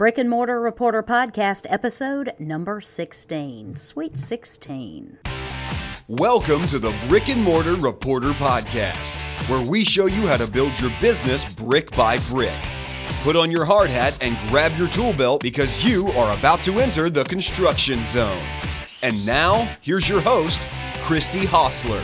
Brick and Mortar Reporter Podcast, episode number 16. Sweet 16. Welcome to the Brick and Mortar Reporter Podcast, where we show you how to build your business brick by brick. Put on your hard hat and grab your tool belt because you are about to enter the construction zone. And now, here's your host, Christy Hostler.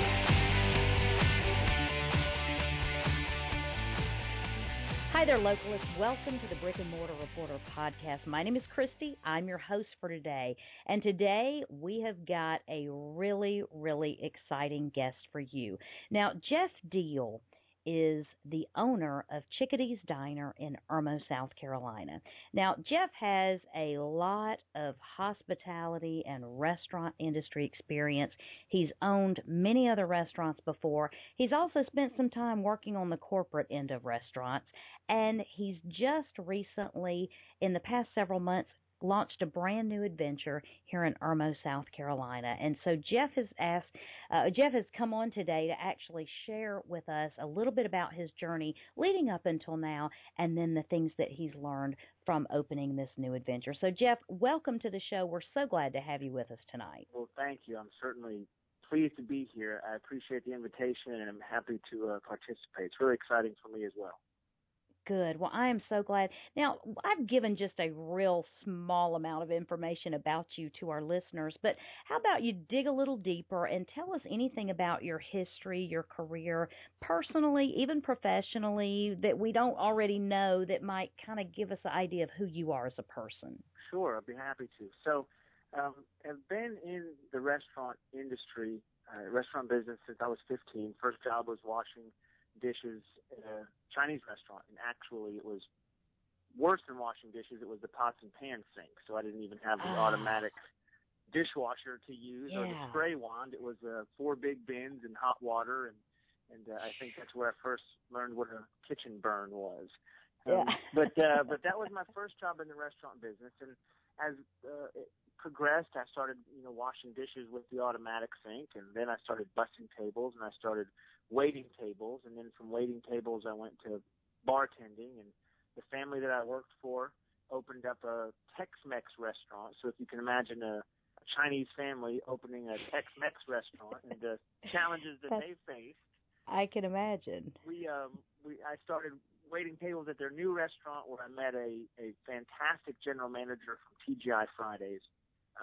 There, localists. Welcome to the Brick and Mortar Reporter podcast. My name is Christy. I'm your host for today. And today we have got a really, really exciting guest for you. Now, Jeff Deal is the owner of Chickadee's Diner in Irmo, South Carolina. Now, Jeff has a lot of hospitality and restaurant industry experience. He's owned many other restaurants before. He's also spent some time working on the corporate end of restaurants, and he's just recently, in the past several months, launched a brand new adventure here in Irmo, South Carolina. And so Jeff has asked, uh, Jeff has come on today to actually share with us a little bit about his journey leading up until now and then the things that he's learned from opening this new adventure. So Jeff, welcome to the show. We're so glad to have you with us tonight. Well, thank you. I'm certainly pleased to be here. I appreciate the invitation and I'm happy to uh, participate. It's really exciting for me as well. Good. Well, I am so glad. Now, I've given just a real small amount of information about you to our listeners, but how about you dig a little deeper and tell us anything about your history, your career, personally, even professionally, that we don't already know that might kind of give us an idea of who you are as a person? Sure, I'd be happy to. So, um, I've been in the restaurant industry, uh, restaurant business since I was 15. First job was washing dishes at a Chinese restaurant, and actually it was worse than washing dishes. It was the pots and pans sink, so I didn't even have the Ah. automatic dishwasher to use or the spray wand. It was uh, four big bins and hot water, and and uh, I think that's where I first learned what a kitchen burn was. Yeah. Um, but uh, but that was my first job in the restaurant business, and as uh, it progressed, I started you know washing dishes with the automatic sink, and then I started bussing tables, and I started waiting tables, and then from waiting tables, I went to bartending, and the family that I worked for opened up a Tex-Mex restaurant. So if you can imagine a, a Chinese family opening a Tex-Mex restaurant and the challenges that they faced, I can imagine. we um we I started waiting tables at their new restaurant where I met a a fantastic general manager from TGI Fridays,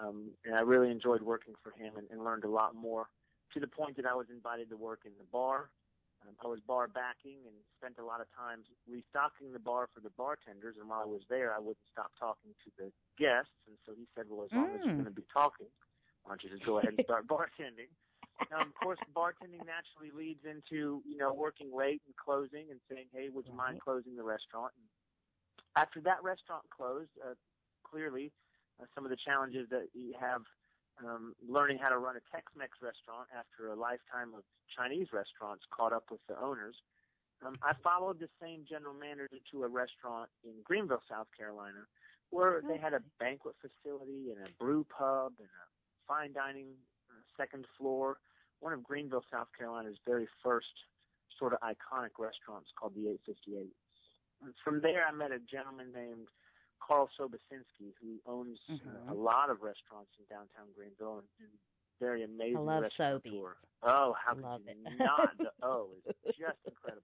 um, and I really enjoyed working for him and, and learned a lot more. To the point that I was invited to work in the bar. Um, I was bar backing and spent a lot of times restocking the bar for the bartenders. And while I was there, I wouldn't stop talking to the guests. And so he said, "Well, as long as you're Mm. going to be talking, why don't you just go ahead and start bartending?" um, of course, bartending naturally leads into you know working late and closing and saying, "Hey, would you mind closing the restaurant?" And after that restaurant closed, uh, clearly uh, some of the challenges that you have um, learning how to run a Tex-Mex restaurant after a lifetime of Chinese restaurants caught up with the owners. Um, I followed the same general manager to a restaurant in Greenville, South Carolina, where they had a banquet facility and a brew pub and a fine dining uh, second floor. One of Greenville, South Carolina's very first sort of iconic restaurants called the 858. And from there, I met a gentleman named Carl Sobocinski, who owns uh, Mhm. a lot of restaurants in downtown Greenville and, and very amazing I love restaurateur. Oh, how Love could you it. not? The O is just incredible.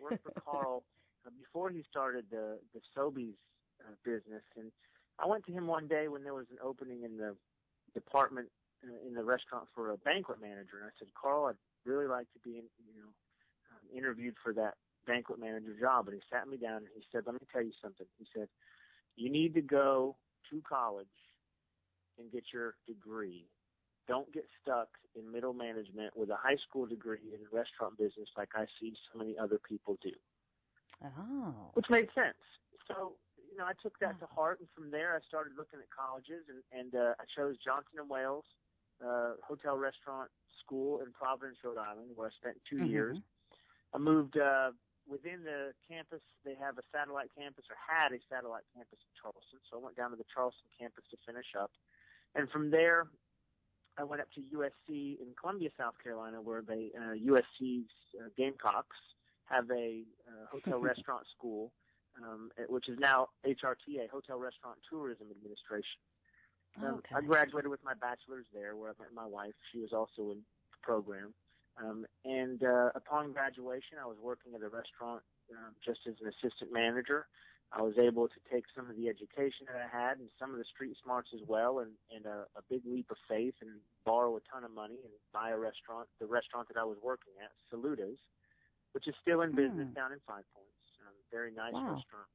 Worked for Carl uh, before he started the the Soby's uh, business, and I went to him one day when there was an opening in the department uh, in the restaurant for a banquet manager, and I said, Carl, I'd really like to be, in, you know, um, interviewed for that banquet manager job. And he sat me down and he said, let me tell you something. He said, you need to go to college and get your degree. Don't get stuck in middle management with a high school degree in the restaurant business like I see so many other people do Oh. which made sense. So, you know, I took that to heart, and from there I started looking at colleges, and, and uh, I chose Johnson and Wales uh, Hotel Restaurant School in Providence, Rhode Island, where I spent 2 Mhm. years. I moved uh, within the campus. They have a satellite campus, or had a satellite campus in Charleston, so I went down to the Charleston campus to finish up, and from there. I went up to USC in Columbia, South Carolina, where they uh, USC's uh, Gamecocks have a uh, hotel restaurant school. um, which is now HRTA, Hotel Restaurant Tourism Administration. Um, Okay. I graduated with my bachelor's there, where I met my wife. She was also in the program. Um, and uh, upon graduation, I was working at a restaurant um, just as an assistant manager. I was able to take some of the education that I had and some of the street smarts as well, and, and a, a big leap of faith, and borrow a ton of money and buy a restaurant, the restaurant that I was working at, Saluda's, which is still in business Hmm. down in Five Points. Um, very nice Wow. restaurant.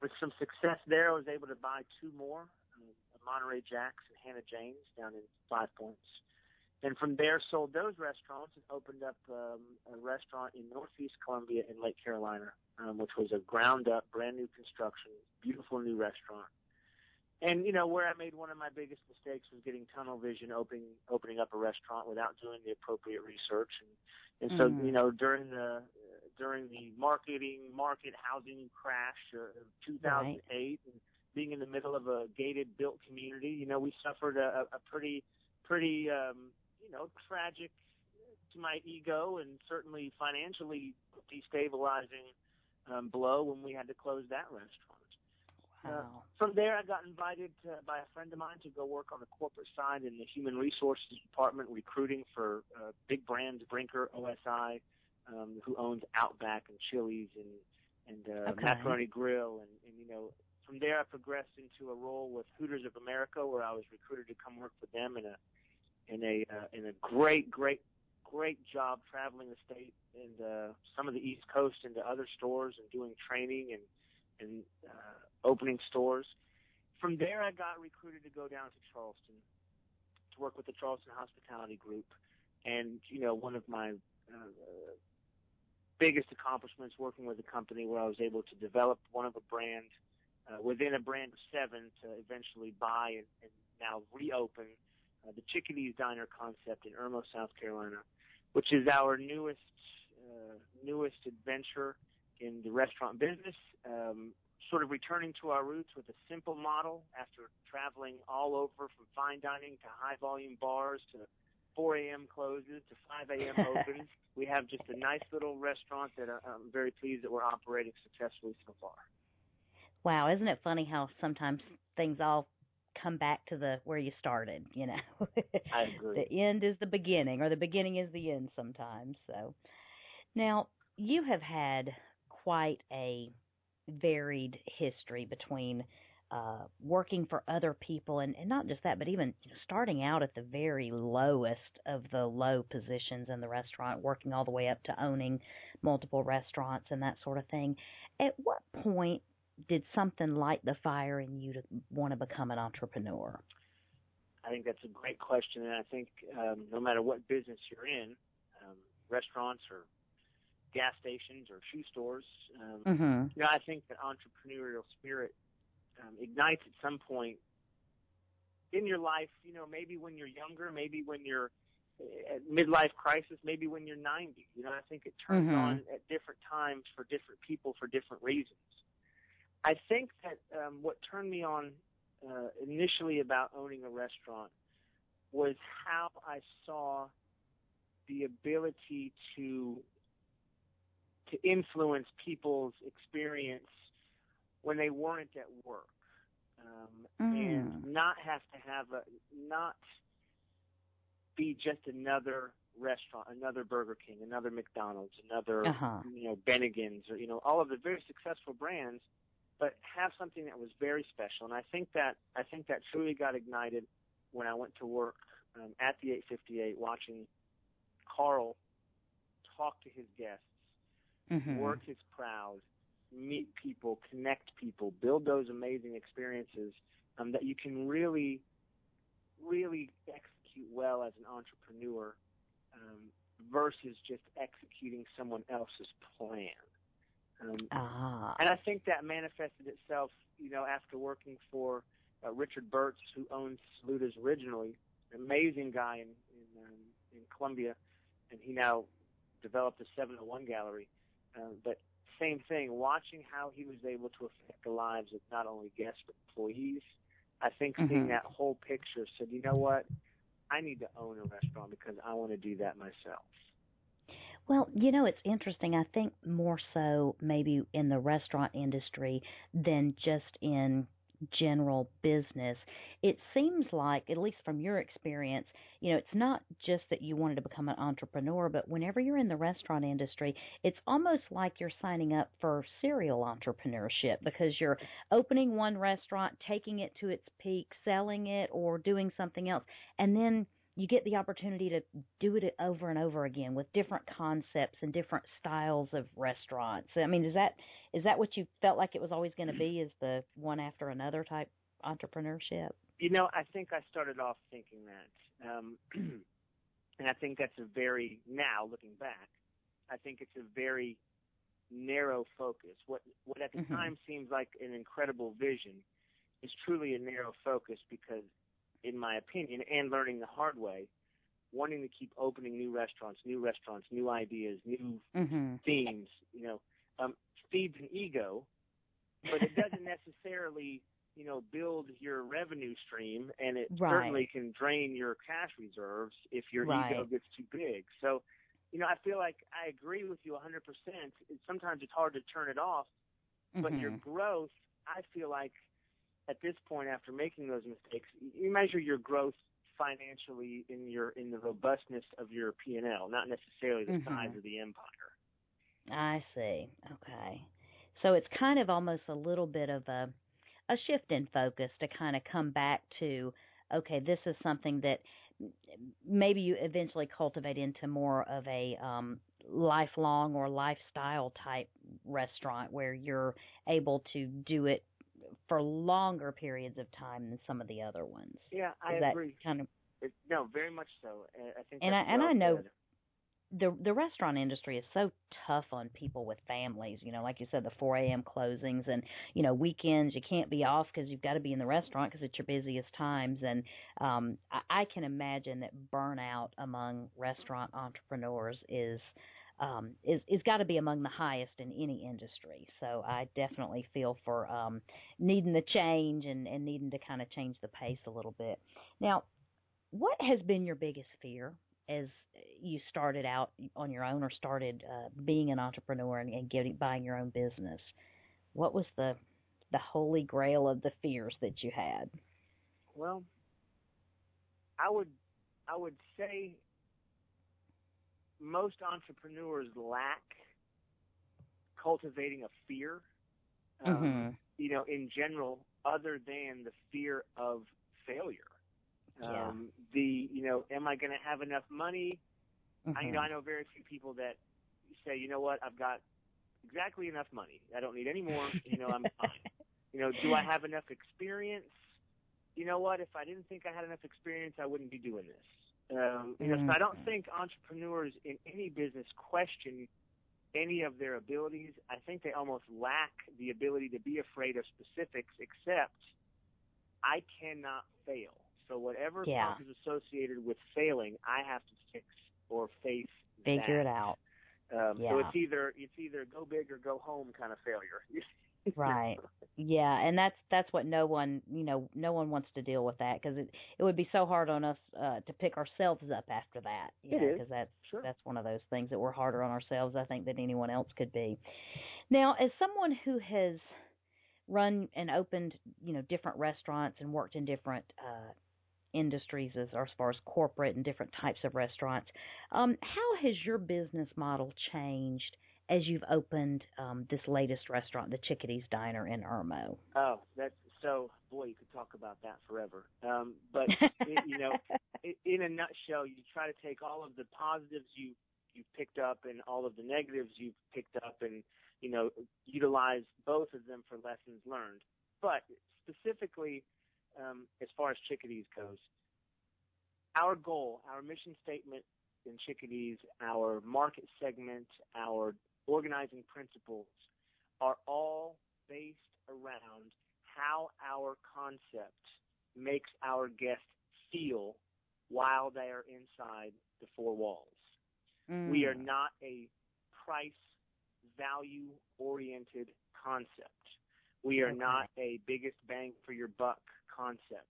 With some success there, I was able to buy two more, um, Monterey Jacks and Hannah Jane's down in Five Points. And from there, sold those restaurants and opened up um, a restaurant in Northeast Columbia in Lake Carolina, um, which was a ground up, brand new construction, beautiful new restaurant. And you know where I made one of my biggest mistakes was getting tunnel vision, opening opening up a restaurant without doing the appropriate research. And and so Mhm. you know during the during the marketing market housing crash uh, of 2008 and being in the middle of a gated built community, you know we suffered a, a pretty pretty um, you know tragic to my ego and certainly financially destabilizing um, blow when we had to close that restaurant. Wow. From there, I got invited to, by a friend of mine to go work on the corporate side in the human resources department, recruiting for uh, big brands, Brinker, OSI, um, who owns Outback and Chili's and and uh, Okay. Macaroni Grill, and, and you know, from there I progressed into a role with Hooters of America, where I was recruited to come work with them in a in a uh, in a great, great, great job traveling the state and uh, some of the East Coast into other stores and doing training and and uh, opening stores. From there, I got recruited to go down to Charleston to work with the Charleston Hospitality Group, and you know, one of my uh, biggest accomplishments working with a company where I was able to develop one of a brand uh, within a brand of seven to eventually buy and, and now reopen uh, the Chickadees Diner concept in Irmo, South Carolina, which is our newest uh, newest adventure in the restaurant business. Um, sort of returning to our roots with a simple model after traveling all over from fine dining to high volume bars to 4 a.m. closes to 5 a.m. opens. We have just a nice little restaurant that I- I'm very pleased that we're operating successfully so far. Wow, isn't it funny how sometimes things all come back to the where you started, you know? I agree. the end is the beginning or the beginning is the end sometimes. So now you have had quite a varied history between uh working for other people and, and not just that but even starting out at the very lowest of the low positions in the restaurant working all the way up to owning multiple restaurants and that sort of thing at what point did something light the fire in you to want to become an entrepreneur I think that's a great question, and I think um, no matter what business you're in, um, restaurants or gas stations or shoe stores, um, mhm you know, I think that entrepreneurial spirit um, ignites at some point in your life. You know, maybe when you're younger, maybe when you're at midlife crisis, maybe when you're 90. You know, I think it turns Mhm. on at different times for different people for different reasons. I think that um, what turned me on uh, initially about owning a restaurant was how I saw the ability to to influence people's experience when they weren't at work, um, and Mm. not have to have a not be just another restaurant, another Burger King, another McDonald's, another Uh-huh. you know Bennigan's, or you know all of the very successful brands, but have something that was very special. And I think that I think that truly got ignited when I went to work um, at the 858, watching Carl talk to his guests Mhm. work his crowd, meet people, connect people, build those amazing experiences um, that you can really, really execute well as an entrepreneur um, versus just executing someone else's plan. Um, Ah. and I think that manifested itself, you know, after working for uh, Richard Burts, who owns Saluda's originally, an amazing guy in in, um, in Columbia, and he now developed a 701 gallery. Um, but same thing, watching how he was able to affect the lives of not only guests but employees. I think Mhm. seeing that whole picture said, you know what, I need to own a restaurant because I want to do that myself. Well, you know, it's interesting. I think more so maybe in the restaurant industry than just in general business. It seems like, at least from your experience, you know, it's not just that you wanted to become an entrepreneur, but whenever you're in the restaurant industry, it's almost like you're signing up for serial entrepreneurship because you're opening one restaurant, taking it to its peak, selling it, or doing something else, and then you get the opportunity to do it over and over again with different concepts and different styles of restaurants. I mean, is that is that what you felt like it was always going to be? Is the one after another type entrepreneurship? You know, I think I started off thinking that, um, and I think that's a very now looking back. I think it's a very narrow focus. What what at the mm-hmm. time seems like an incredible vision is truly a narrow focus because in my opinion, and learning the hard way, wanting to keep opening new restaurants, new restaurants, new ideas, new mm-hmm. themes, you know, um, feeds an ego, but it doesn't necessarily, you know, build your revenue stream, and it right. certainly can drain your cash reserves if your right. ego gets too big. So, you know, I feel like I agree with you 100%. Sometimes it's hard to turn it off, but mm-hmm. your growth, I feel like – at this point after making those mistakes, you measure your growth financially in your in the robustness of your P and L, not necessarily the mm-hmm. size of the empire. I see. Okay. So it's kind of almost a little bit of a a shift in focus to kind of come back to okay, this is something that maybe you eventually cultivate into more of a um, lifelong or lifestyle type restaurant where you're able to do it for longer periods of time than some of the other ones. Yeah, I Is agree. Kind of. It, no, very much so. I think. And I and I know. The the restaurant industry is so tough on people with families. You know, like you said, the 4 a.m. closings and you know weekends. You can't be off because you've got to be in the restaurant because it's your busiest times. And um, I, I can imagine that burnout among restaurant entrepreneurs is um, is is got to be among the highest in any industry. So I definitely feel for um, needing the change and, and needing to kind of change the pace a little bit. Now, what has been your biggest fear as you started out on your own or started uh, being an entrepreneur and, and getting buying your own business? What was the the holy grail of the fears that you had? Well, I would I would say most entrepreneurs lack cultivating a fear. Um, mm-hmm. You know, in general, other than the fear of failure. Yeah. Um, the you know, am I going to have enough money? Mm-hmm. I you know I know very few people that say, you know what, I've got exactly enough money. I don't need any more. you know, I'm fine. You know, do I have enough experience? You know what? If I didn't think I had enough experience, I wouldn't be doing this. Um, you know, mm-hmm. so I don't think entrepreneurs in any business question any of their abilities. I think they almost lack the ability to be afraid of specifics, except I cannot fail. So whatever yeah. is associated with failing, I have to fix or face. Figure that. it out. Um, yeah. So it's either it's either go big or go home kind of failure. right. Yeah and that's that's what no one you know no one wants to deal with that because it it would be so hard on us uh to pick ourselves up after that you it know because that's sure. that's one of those things that we're harder on ourselves i think than anyone else could be. Now as someone who has run and opened you know different restaurants and worked in different uh industries as, as far as corporate and different types of restaurants um how has your business model changed as you've opened um, this latest restaurant, the Chickadee's Diner in Irmo? Oh, that's so. Boy, you could talk about that forever. Um, but it, you know, in a nutshell, you try to take all of the positives you you've picked up and all of the negatives you've picked up, and you know, utilize both of them for lessons learned. But specifically, um, as far as Chickadee's goes, our goal, our mission statement in Chickadee's, our market segment, our organizing principles are all based around how our concept makes our guests feel while they are inside the four walls. Mm. We are not a price value oriented concept. We are okay. not a biggest bang for your buck concept.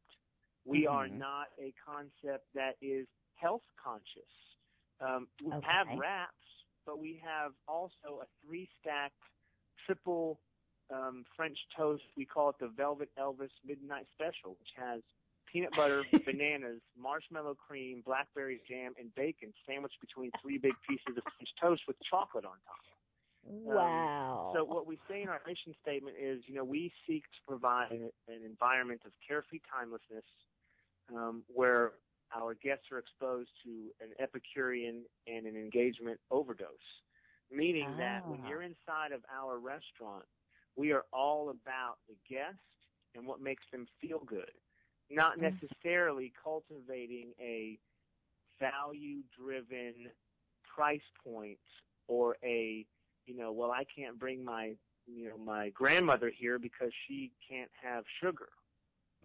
We mm-hmm. are not a concept that is health conscious. Um, we okay. have wraps but we have also a three stack triple um, French toast. We call it the Velvet Elvis Midnight Special, which has peanut butter, bananas, marshmallow cream, blackberry jam, and bacon sandwiched between three big pieces of French toast with chocolate on top. Wow. Um, so what we say in our mission statement is, you know, we seek to provide an, an environment of carefree timelessness um, where our guests are exposed to an Epicurean and an engagement overdose. Meaning ah. that when ah. you're inside of our restaurant, we are all about the guest and what makes them feel good, not mm. necessarily cultivating a value driven price point or a you know, well, I can't bring my, you know, my grandmother here because she can't have sugar.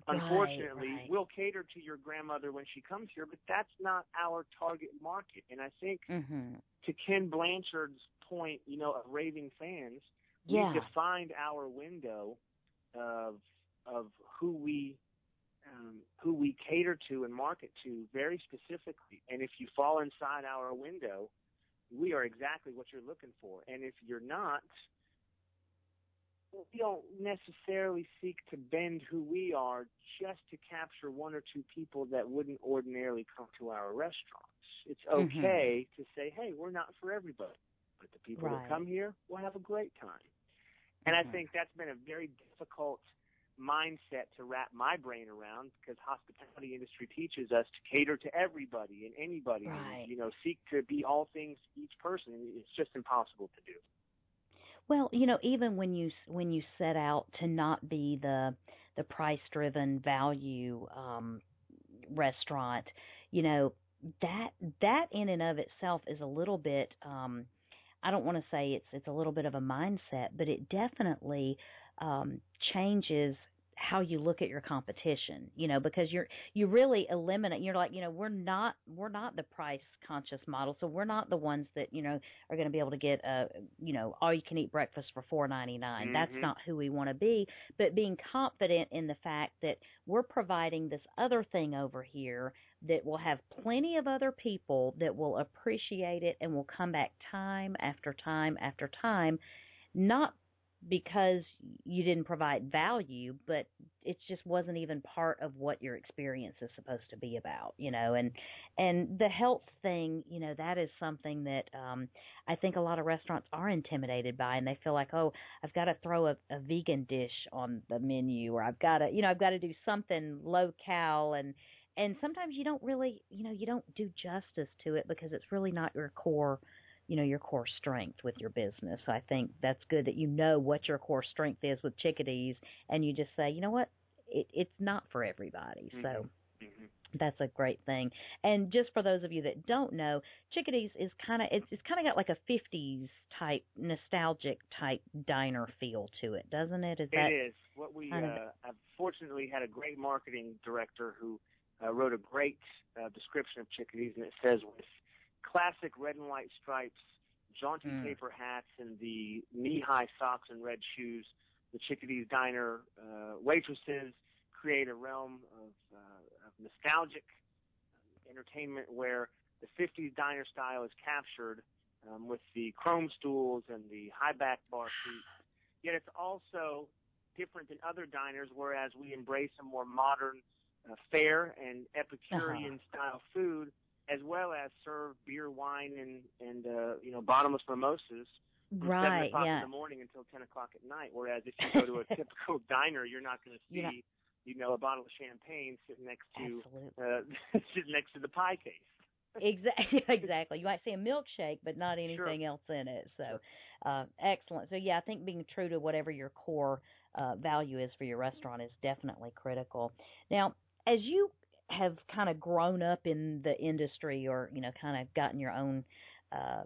Right, Unfortunately, right. we'll cater to your grandmother when she comes here, but that's not our target market. And I think mm-hmm. to Ken Blanchard's point, you know, of raving fans, yeah. we defined our window of of who we um, who we cater to and market to very specifically. And if you fall inside our window, we are exactly what you're looking for. And if you're not, we don't necessarily seek to bend who we are just to capture one or two people that wouldn't ordinarily come to our restaurants. It's Mm-hmm. okay to say, hey, we're not for everybody, but the people Right. that come here will have a great time. And Mhm. I think that's been a very difficult mindset to wrap my brain around because hospitality industry teaches us to cater to everybody and anybody Right. and you know seek to be all things to each person it's just impossible to do Well, you know, even when you when you set out to not be the the price driven value um restaurant, you know, that that in and of itself is a little bit um I don't want to say it's it's a little bit of a mindset, but it definitely um changes how you look at your competition, you know, because you're you really eliminate you're like, you know, we're not we're not the price conscious model, so we're not the ones that, you know, are going to be able to get a, you know, all you can eat breakfast for 4.99. That's Mhm. not who we want to be, but being confident in the fact that we're providing this other thing over here that will have plenty of other people that will appreciate it and will come back time after time after time not because you didn't provide value, but it just wasn't even part of what your experience is supposed to be about, you know. And and the health thing, you know, that is something that um I think a lot of restaurants are intimidated by and they feel like, "Oh, I've got to throw a, a vegan dish on the menu or I've got to, you know, I've got to do something low cal and and sometimes you don't really, you know, you don't do justice to it because it's really not your core you know your core strength with your business. I think that's good that you know what your core strength is with chickadees, and you just say, you know what, it, it's not for everybody. So Mhm. that's a great thing. And just for those of you that don't know, chickadees is kind of it's, it's kind of got like a '50s type nostalgic type diner feel to it, doesn't it? Is that It is what we. kind of- Uh, I've fortunately had a great marketing director who uh, wrote a great uh, description of chickadees, and it says with classic red and white stripes, jaunty Mm. paper hats, and the knee-high socks and red shoes. The Chickadees Diner uh, waitresses create a realm of, uh, of nostalgic entertainment where the 50s diner style is captured um, with the chrome stools and the high back bar seats. Yet it's also different than other diners, whereas we embrace a more modern uh, fare and Epicurean style food, as well as serve beer, wine, and and uh, you know bottomless mimosas from seven o'clock Yeah. in the morning until ten o'clock at night. Whereas if you go to a typical diner, you're not going to see You're you know a bottle of champagne sitting next to uh, sitting next to the pie case. Exactly, exactly. You might see a milkshake, but not anything else in it. So, uh, excellent. So, yeah, I think being true to whatever your core uh, value is for your restaurant is definitely critical. Now, as you have kind of grown up in the industry, or you know, kind of gotten your own uh,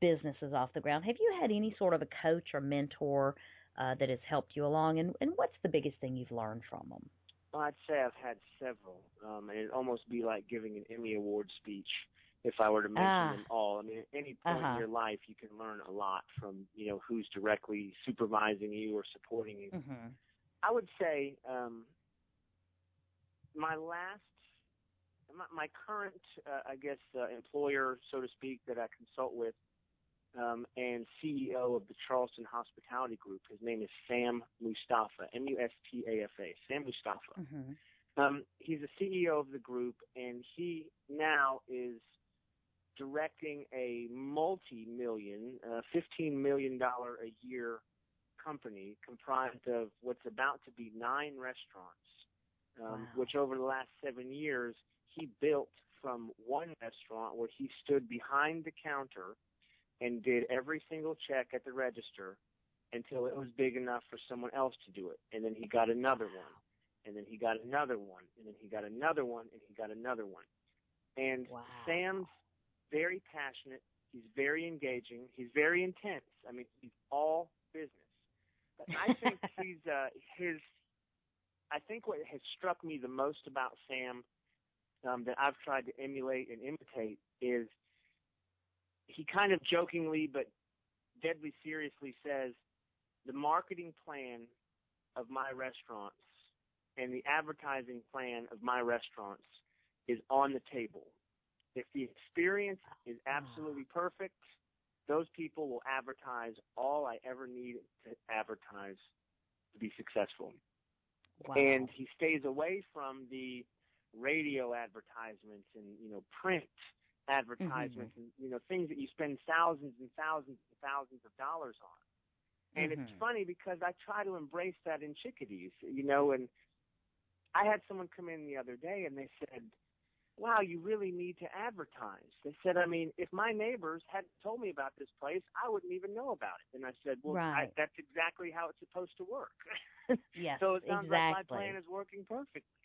businesses off the ground, have you had any sort of a coach or mentor uh, that has helped you along? And, and what's the biggest thing you've learned from them? Well, I'd say I've had several, um, and it'd almost be like giving an Emmy Award speech if I were to mention Ah. them all. I mean, at any point Uh-huh. in your life, you can learn a lot from you know who's directly supervising you or supporting you. Mm-hmm. I would say um, my last, my, my current, uh, I guess, uh, employer, so to speak, that I consult with. um, and CEO of the Charleston Hospitality Group. His name is Sam Mustafa, M-U-S-T-A-F-A, Sam Mustafa. Mm-hmm. Um, he's the CEO of the group, and he now is directing a multi-million, uh, $15 million a year company comprised of what's about to be nine restaurants, um, Wow. which over the last seven years he built from one restaurant where he stood behind the counter and did every single check at the register until it was big enough for someone else to do it. And then he got another one. And then he got another one. And then he got another one. And he got another one. And Wow. Sam's very passionate. He's very engaging. He's very intense. I mean, he's all business. But I think he's uh, his. I think what has struck me the most about Sam um, that I've tried to emulate and imitate is he kind of jokingly but deadly seriously says the marketing plan of my restaurants and the advertising plan of my restaurants is on the table. If the experience is absolutely perfect, those people will advertise all I ever need to advertise to be successful. Wow. And he stays away from the radio advertisements and, you know, print advertisements and, you know, things that you spend thousands and thousands and thousands of dollars on. And it's Mhm. funny because I try to embrace that in chickadees, you know, and I had someone come in the other day and they said, wow, you really need to advertise. They said, I mean, if my neighbors hadn't told me about this place, I wouldn't even know about it. And I said, well, I, that's exactly how it's supposed to work. yes, so it sounds exactly. like my plan is working perfectly.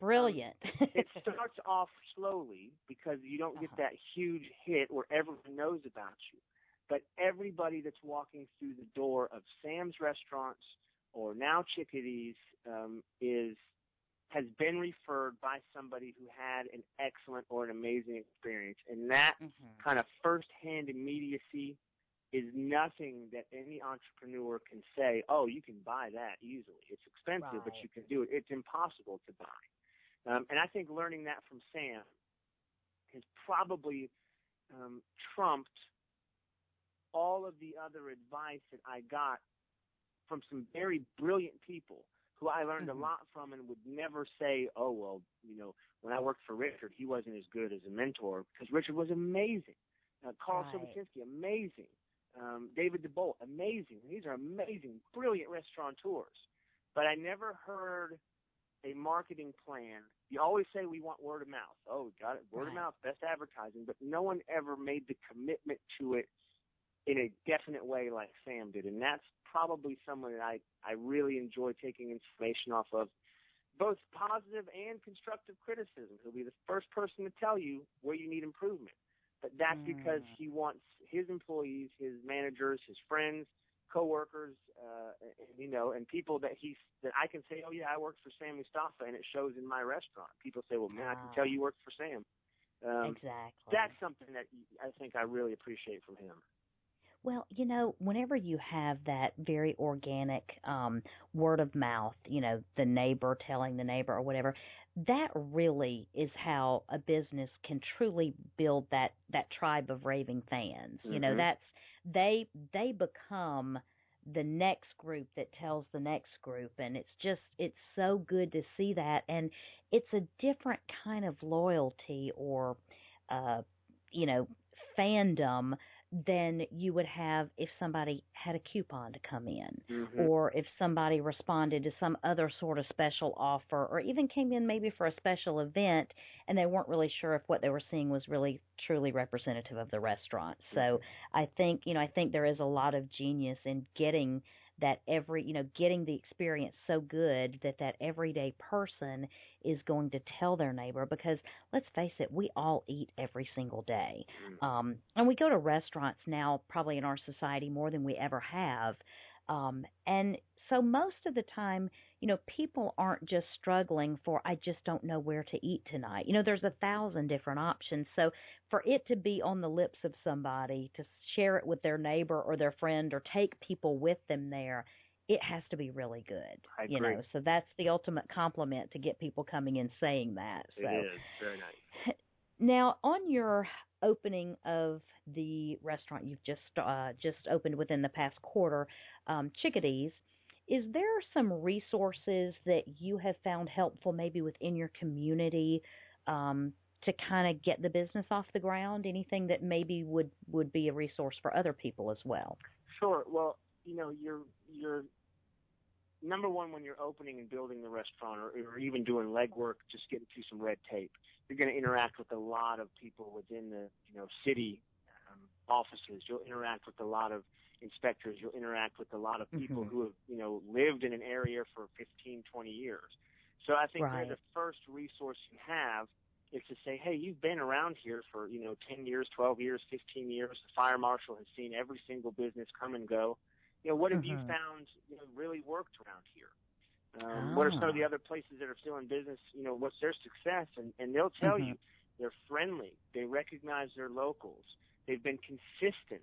Brilliant. It starts off slowly because you don't get Uh-huh. that huge hit where everyone knows about you. But everybody that's walking through the door of Sam's restaurants or now Chickadees um, is has been referred by somebody who had an excellent or an amazing experience, and that Mhm. kind of first-hand immediacy is nothing that any entrepreneur can say, oh, you can buy that easily. It's expensive, but you can do it. It's impossible to buy. Um, and I think learning that from Sam has probably um, trumped all of the other advice that I got from some very brilliant people who I learned Mhm. a lot from and would never say, oh, well, you know, when I worked for Richard, he wasn't as good as a mentor because Richard was amazing. Uh, Carl Right. Amazing. Um, David DeBolt, amazing. These are amazing, brilliant restaurateurs. But I never heard a marketing plan. You always say we want word of mouth. Oh, got it. Word of Right. mouth, best advertising. But no one ever made the commitment to it in a definite way like Sam did. And that's probably someone that I, I really enjoy taking information off of, both positive and constructive criticism. He'll be the first person to tell you where you need improvement. But that's because Mm. he wants his employees, his managers, his friends, coworkers, uh, and, you know, and people that he's that I can say, oh yeah, I worked for Sam Mustafa, and it shows in my restaurant. People say, well, man, I can tell you worked for Sam. Um, exactly. that's something that I think I really appreciate from him. Well, you know, whenever you have that very organic um, word of mouth, you know, the neighbor telling the neighbor or whatever, that really is how a business can truly build that that tribe of raving fans. You know, Mhm. that's they they become the next group that tells the next group and it's just it's so good to see that and it's a different kind of loyalty or uh you know fandom than you would have if somebody had a coupon to come in Mhm. or if somebody responded to some other sort of special offer or even came in maybe for a special event and they weren't really sure if what they were seeing was really truly representative of the restaurant. So I think, you know, I think there is a lot of genius in getting that every, you know, getting the experience so good that that everyday person is going to tell their neighbor because let's face it, we all eat every single day. Mhm. Um, and we go to restaurants now, probably in our society more than we ever have. Um, and so most of the time, you know, people aren't just struggling for, I just don't know where to eat tonight. You know, there's a thousand different options. So for it to be on the lips of somebody to share it with their neighbor or their friend or take people with them there, it has to be really good. I you agree. know, so that's the ultimate compliment to get people coming in saying that. So It is very nice. now, on your opening of the restaurant you've just uh, just opened within the past quarter, um, Chickadees. Is there some resources that you have found helpful, maybe within your community, um, to kind of get the business off the ground? Anything that maybe would would be a resource for other people as well? Sure. Well, you know, you're you're number one when you're opening and building the restaurant, or, or even doing legwork, just getting through some red tape. You're going to interact with a lot of people within the you know city um, offices. You'll interact with a lot of inspectors. You'll interact with a lot of people mm-hmm. who have you know lived in an area for 15, 20 years. So I think right. they're the first resource you have is to say, hey, you've been around here for, you know, 10 years, 12 years, 15 years. The fire marshal has seen every single business come and go. You know, what have mm-hmm. you found, you know, really worked around here? Um, What are some of the Ah. other places that are still in business? You know, what's their success? And, and they'll tell Mhm. you they're friendly. They recognize their locals. They've been consistent.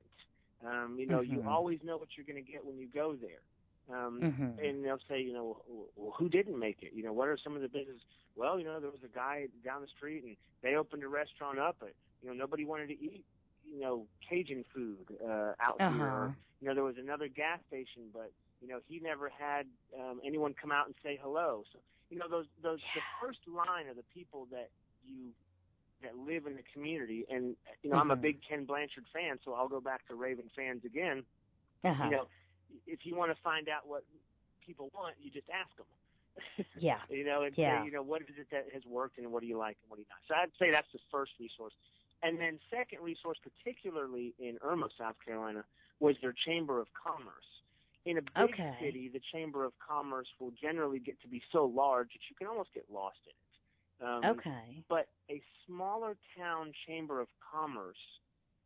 Um, you know, you Mhm. always know what you're going to get when you go there. Um, Mhm. and they'll say, you know, well, who didn't make it? You know, what are some of the business? Well, you know, there was a guy down the street and they opened a restaurant up, but you know, nobody wanted to eat, you know, Cajun food uh, out here. Uh-huh. Or, you know, there was another gas station, but you know, he never had um, anyone come out and say hello. So, you know, those those the first line are the people that you that live in the community. And you know, I'm a Mhm. big Ken Blanchard fan, so I'll go back to Raving Fans again Uh-huh. you know, if you want to find out what people want, you just ask them. Yeah. you know, and Yeah. say, you know, what is it that has worked and what do you like and what do you not. So I'd say that's the first resource. And then second resource, particularly in Irmo, South Carolina, was their Chamber of Commerce. In a big Okay. city, the Chamber of Commerce will generally get to be so large that you can almost get lost in it. Um, Okay. but a smaller town chamber of commerce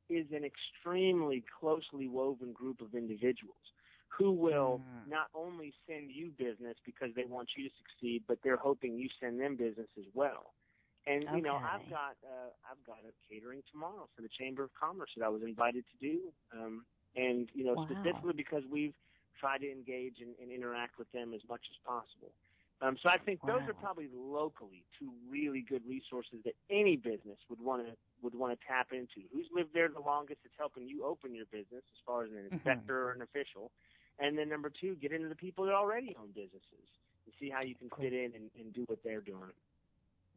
is an extremely closely woven group of individuals who will Mm. not only send you business because they want you to succeed, but they're hoping you send them business as well. And you know, I've got uh, I've got a catering tomorrow for the Chamber of Commerce that I was invited to do, um, and you know, Wow. specifically because we've tried to engage and, and interact with them as much as possible. Um, so I think those are probably locally two really good resources that any business would want to would want to tap into. Who's lived there the longest that's helping you open your business as far as an Mhm. inspector or an official, and then number two, get into the people that already own businesses and see how you can fit in and, and do what they're doing.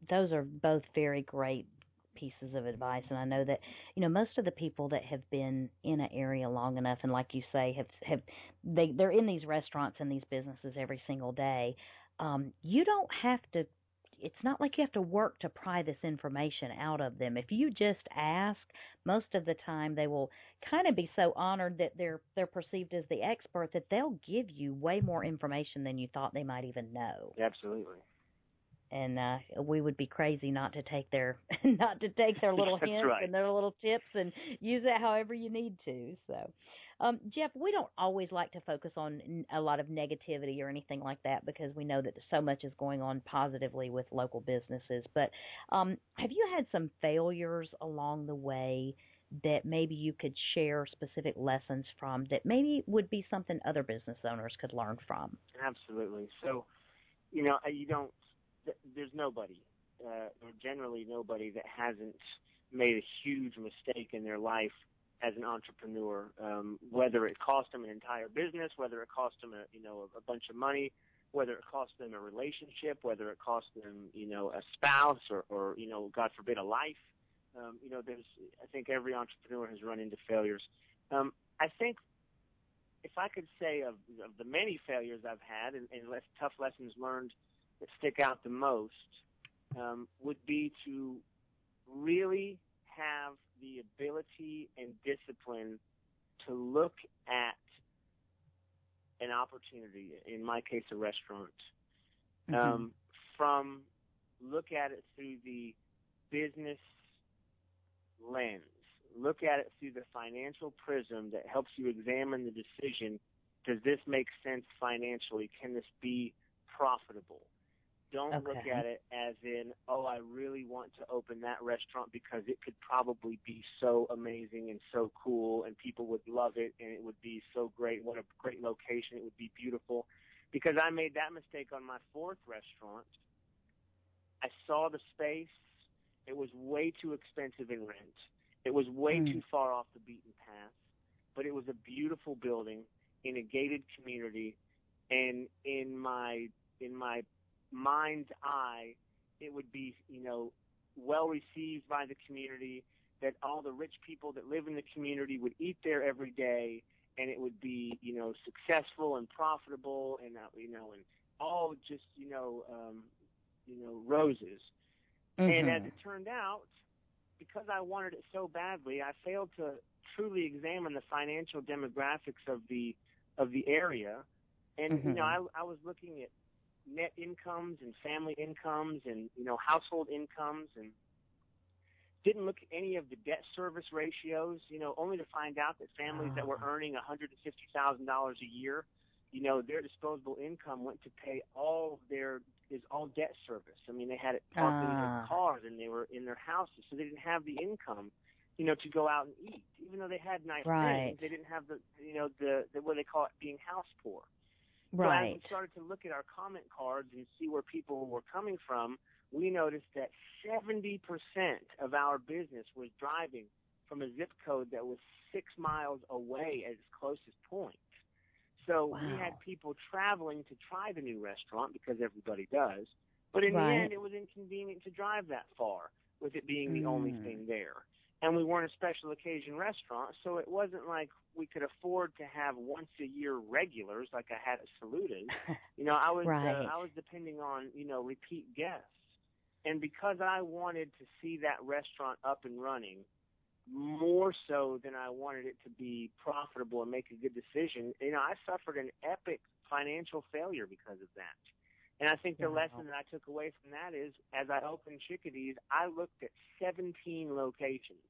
those are both very great pieces of advice and I know that you know most of the people that have been in an area long enough and like you say have have they they're in these restaurants and these businesses every single day um you don't have to it's not like you have to work to pry this information out of them if you just ask most of the time they will kind of be so honored that they're they're perceived as the expert that they'll give you way more information than you thought they might even know Absolutely. and uh we would be crazy not to take their not to take their little hints right. and their little tips and use it however you need to so um jeff we don't always like to focus on a lot of negativity or anything like that because we know that so much is going on positively with local businesses but um have you had some failures along the way that maybe you could share specific lessons from that maybe would be something other business owners could learn from Absolutely. So, you know, you don't. There's nobody, uh, or generally nobody that hasn't made a huge mistake in their life as an entrepreneur. Um, whether it cost them an entire business, whether it cost them a you know a, bunch of money, whether it cost them a relationship, whether it cost them you know a spouse or or you know God forbid a life. Um, you know, there's. I think every entrepreneur has run into failures. Um, I think if I could say of, of the many failures I've had and, and less tough lessons learned that stick out the most, um, would be to really have the ability and discipline to look at an opportunity, in my case, a restaurant, Mm-hmm. um, from look at it through the business lens. Look at it through the financial prism that helps you examine the decision. Does this make sense financially? Can this be profitable? Don't look at it as in, oh, I really want to open that restaurant because it could probably be so amazing and so cool and people would love it and it would be so great. What a great location. It would be beautiful. Because I made that mistake on my fourth restaurant. I saw the space. It was way too expensive in rent. It was way Mm. too far off the beaten path, but it was a beautiful building in a gated community, and in my in my mind's eye, it would be you know well received by the community. That all the rich people that live in the community would eat there every day, and it would be you know successful and profitable, and uh, you know and all just you know um, you know roses. And as Mhm. it turned out, because I wanted it so badly, I failed to truly examine the financial demographics of the of the area. And you know, I, Mhm. I was looking at net incomes and family incomes and you know household incomes and didn't look at any of the debt service ratios. You know, only to find out that families that were Ah. earning one hundred and fifty thousand dollars a year, you know, their disposable income went to pay all of their is all debt service. I mean, they had it parked in Ah. their cars and they were in their houses, so they didn't have the income, you know, to go out and eat. Even though they had nice Right. things, they didn't have the, you know, the, the what they call it being house poor. So as Right. we started to look at our comment cards and see where people were coming from, we noticed that 70% of our business was driving from a zip code that was six miles away at its closest point. So we had people traveling to try the new restaurant because everybody does. But in Right. the end, it was inconvenient to drive that far with it being the only Mm. thing there. And we weren't a special occasion restaurant, so it wasn't like we could afford to have once a year regulars like I had at Saluda's. You know, I was Right. uh, I was depending on you know repeat guests, and because I wanted to see that restaurant up and running more so than I wanted it to be profitable and make a good decision, you know, I suffered an epic financial failure because of that. And I think the Wow. lesson that I took away from that is, as I opened Chickadees, I looked at 17 locations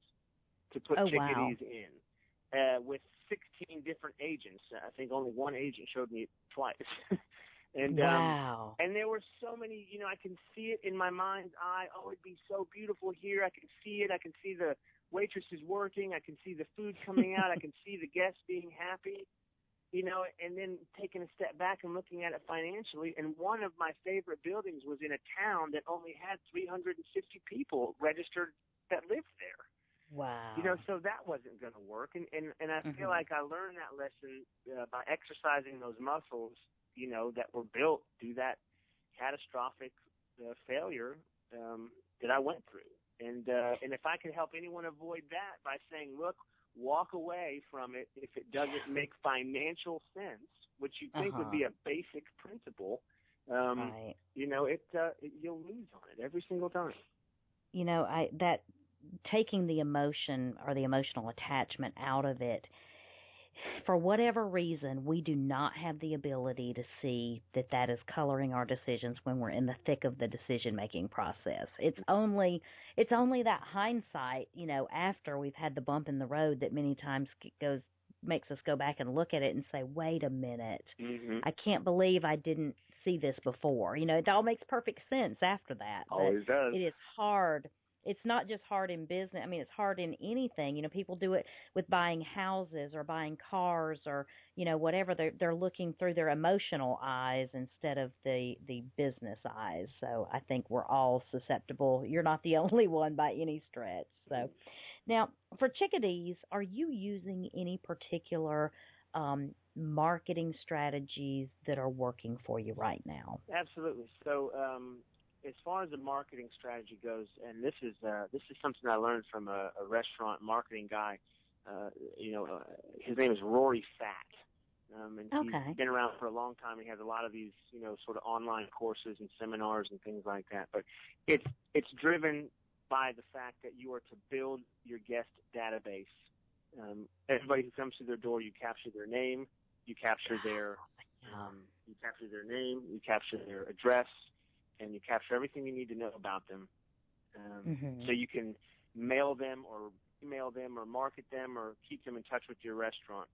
to put Oh, wow. Chickadees in, uh, with 16 different agents. I think only one agent showed me it twice. and um, wow. and there were so many, you know, I can see it in my mind's eye. Oh, it'd be so beautiful here. I can see it. I can see the waitresses working. I can see the food coming out. I can see the guests being happy. You know, and then taking a step back and looking at it financially. And one of my favorite buildings was in a town that only had 350 people registered that lived there. wow. You know, so that wasn't going to work. And and and I feel Mhm. like I learned that lesson uh, by exercising those muscles. You know, that were built through that catastrophic uh, failure um, that I went through. And uh, and if I could help anyone avoid that by saying, look, walk away from it if it doesn't make financial sense, which you think would be a basic principle. Um, right. You know, it, uh, it you'll lose on it every single time. you know i that taking the emotion or the emotional attachment out of it for whatever reason we do not have the ability to see that that is coloring our decisions when we're in the thick of the decision making process it's only it's only that hindsight you know after we've had the bump in the road that many times goes makes us go back and look at it and say wait a minute Mm-hmm. I can't believe I didn't see this before. You know, it all makes perfect sense after that. Always does. It is hard. It's not just hard in business. I mean, it's hard in anything. You know, people do it with buying houses or buying cars or you know whatever. They're they're looking through their emotional eyes instead of the the business eyes. So I think we're all susceptible. You're not the only one by any stretch. So now for chickadees, are you using any particular um, marketing strategies that are working for you right now? Absolutely. So, um, as far as the marketing strategy goes, and this is uh, this is something I learned from a, a restaurant marketing guy. Uh, you know, uh, his name is Rory Fatt, um, and Okay. he's been around for a long time. He has a lot of these, you know, sort of online courses and seminars and things like that. But it's it's driven by the fact that you are to build your guest database. Um, everybody who comes through their door, you capture their name, you capture their um, you capture their name, you capture their address, and you capture everything you need to know about them. Um, Mhm. So you can mail them or email them or market them or keep them in touch with your restaurant.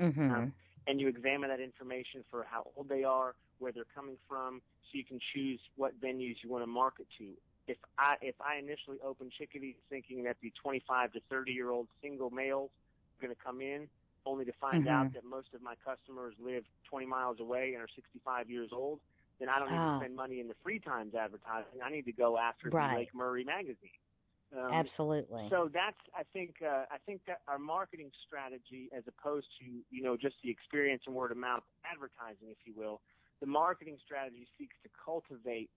Mhm. Um, and you examine that information for how old they are, where they're coming from, so you can choose what venues you want to market to. If I if I initially opened Chickadees thinking that the 25 to 30 year old single males are going to come in, only to find Mhm. out that most of my customers live 20 miles away and are 65 years old, then I don't need Ah. to spend money in the Free Times advertising. I need to go after Right. the Lake Murray magazine. Um, Absolutely. So that's I think uh, I think that our marketing strategy, as opposed to you know just the experience and word of mouth advertising, if you will, the marketing strategy seeks to cultivate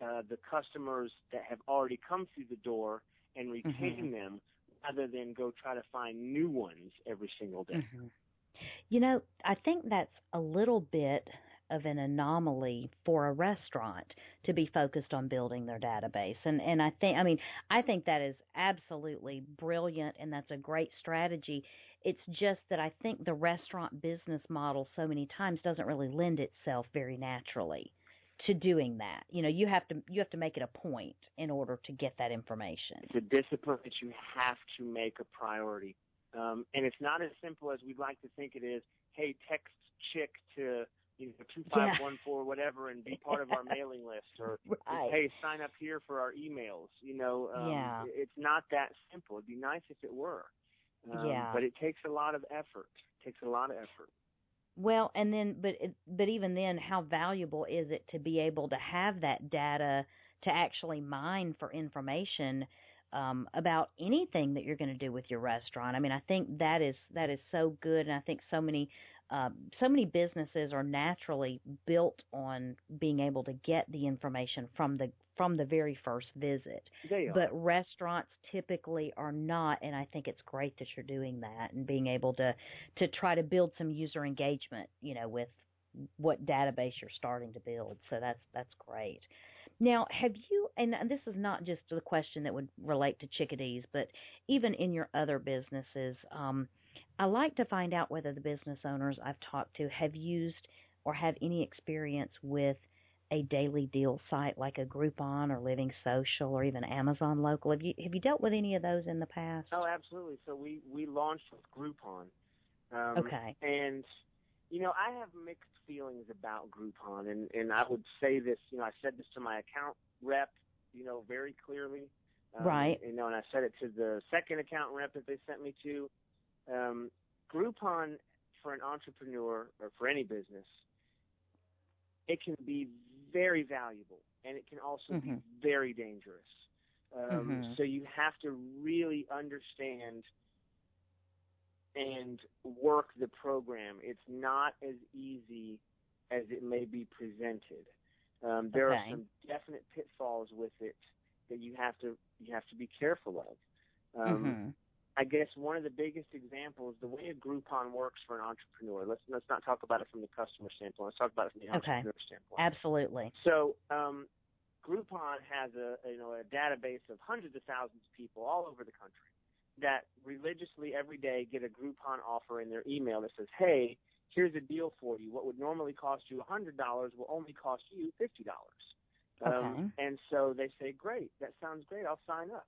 uh, the customers that have already come through the door and retain Mhm. them, rather than go try to find new ones every single day. Mhm. You know, I think that's a little bit of an anomaly for a restaurant to be focused on building their database. And and I think I mean, I think that is absolutely brilliant and that's a great strategy. It's just that I think the restaurant business model so many times doesn't really lend itself very naturally to doing that. You know, you have to you have to make it a point in order to get that information. It's a discipline that you have to make a priority. Um, and it's not as simple as we'd like to think it is. Hey, text chick to you know two five one four whatever and be part of our mailing list, or Right. hey, sign up here for our emails. You know, um, Yeah. it's not that simple. It'd be nice if it were. Um, Yeah. But it takes a lot of effort. It takes a lot of effort. Well, and then, but it, but even then, how valuable is it to be able to have that data to actually mine for information um, about anything that you're going to do with your restaurant? I mean, I think that is that is so good, and I think so many um, so many businesses are naturally built on being able to get the information from the from the very first visit. But restaurants typically are not, and I think it's great that you're doing that and being able to to try to build some user engagement, you know, with what database you're starting to build. So that's that's great. Now, have you and this is not just the question that would relate to chickadees, but even in your other businesses, um, I like to find out whether the business owners I've talked to have used or have any experience with a daily deal site like a Groupon or Living Social or even Amazon Local. Have you have you dealt with any of those in the past? Oh, absolutely. So we we launched with Groupon. Um, Okay. And you know, I have mixed feelings about Groupon, and and I would say this. You know, I said this to my account rep. You know, very clearly. Um, Right. You know, and I said it to the second account rep that they sent me to. Um, Groupon for an entrepreneur or for any business, it can be very valuable, and it can also be Mhm. very dangerous. Um, Mhm. So you have to really understand and work the program. It's not as easy as it may be presented. Um, there Okay. are some definite pitfalls with it that you have to you have to be careful of. Um, Mhm. I guess one of the biggest examples, the way a Groupon works for an entrepreneur. Let's let's not talk about it from the customer standpoint. Let's talk about it from the Okay. entrepreneur standpoint. Absolutely. So um, Groupon has a you know a database of hundreds of thousands of people all over the country that religiously every day get a Groupon offer in their email that says, "Hey, here's a deal for you. What would normally cost you hundred dollars will only cost you fifty dollars." Um, Okay. and so they say, "Great, that sounds great. I'll sign up."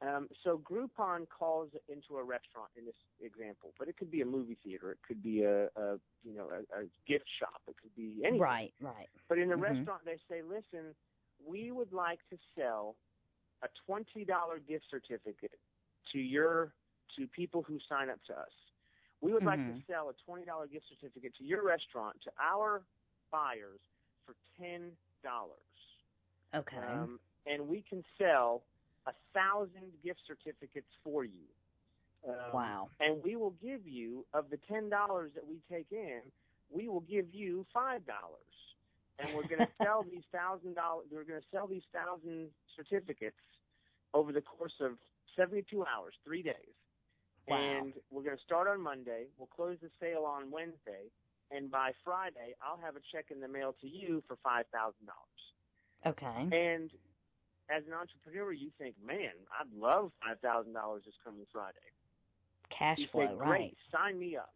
Um, so Groupon calls into a restaurant in this example, but it could be a movie theater, it could be a, a you know a, a gift shop, it could be anything. Right, right. But in the Mhm. restaurant, they say, listen, we would like to sell a $20 gift certificate to your, to people who sign up to us. We would like to Mhm. sell a $20 gift certificate to your restaurant, to our buyers for $10. Okay. Um, and we can sell a thousand gift certificates for you. Um, wow. and we will give you of the ten dollars that we take in, we will give you five dollars, and we're going to sell these thousand dollars. We're going to sell these thousand certificates over the course of seventy-two hours, three days, Wow. and we're going to start on Monday. We'll close the sale on Wednesday, and by Friday, I'll have a check in the mail to you for five thousand dollars. Okay. And as an entrepreneur, you think, man, I'd love five thousand dollars this coming Friday Cash you flow, say, right. great, sign me up.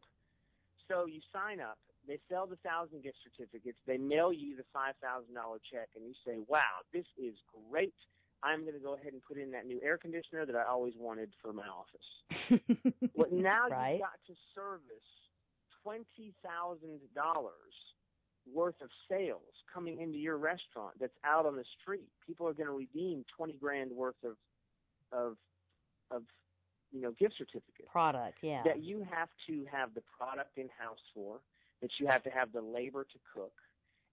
So you sign up. They sell the thousand gift certificates. They mail you the five thousand dollar check, and you say, "Wow, this is great! I'm going to go ahead and put in that new air conditioner that I always wanted for my office." but now right. you've got to service twenty thousand dollars worth of sales coming into your restaurant that's out on the street. People are going to redeem twenty grand worth of of of you know gift certificates Product, yeah. that you have to have the product in house for, that you have to have the labor to cook,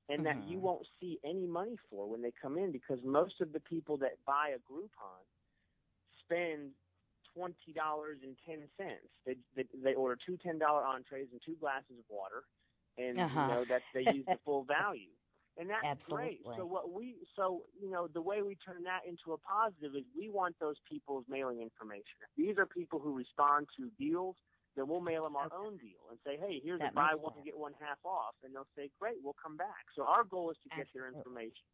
and that you Mhm. won't see any money for when they come in because most of the people that buy a Groupon spend twenty dollars and ten cents. They, they they order two ten dollar entrees and two glasses of water, and uh-huh. you know that they use the full value, and that's Absolutely. great. So what we so you know the way we turn that into a positive is we want those people's mailing information. If these are people who respond to deals, then we'll mail them our Okay. own deal and say, hey, here's That a buy one sense. get one half off, and they'll say, great, we'll come back. So our goal is to get their information.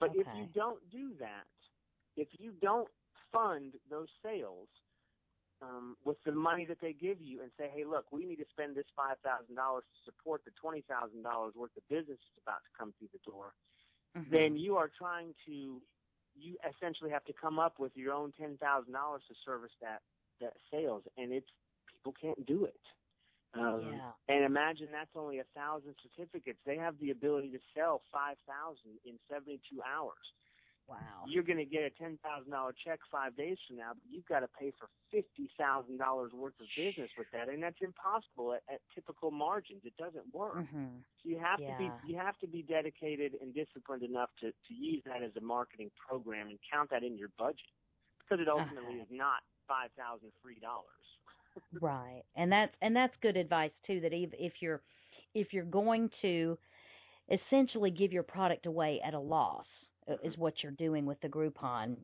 But if you don't do that, if you don't fund those sales um, with the money that they give you and say, hey, look, we need to spend this five thousand dollars to support the twenty thousand dollars worth of business that's about to come through the door, Mhm. then you are trying to you essentially have to come up with your own ten thousand dollars to service that that sales, and it's people can't do it. Um, yeah. and imagine that's only a thousand certificates. They have the ability to sell five thousand in seventy-two hours. Wow. You're going to get a ten thousand dollar check five days from now, but you've got to pay for fifty thousand dollars worth of business with that, and that's impossible at, at typical margins. It doesn't work. Mhm. So you have Yeah. to be you have to be dedicated and disciplined enough to to use that as a marketing program and count that in your budget because it ultimately Okay. is not five thousand free dollars. Right. And that's and that's good advice too that if if you're if you're going to essentially give your product away at a loss is what you're doing with the Groupon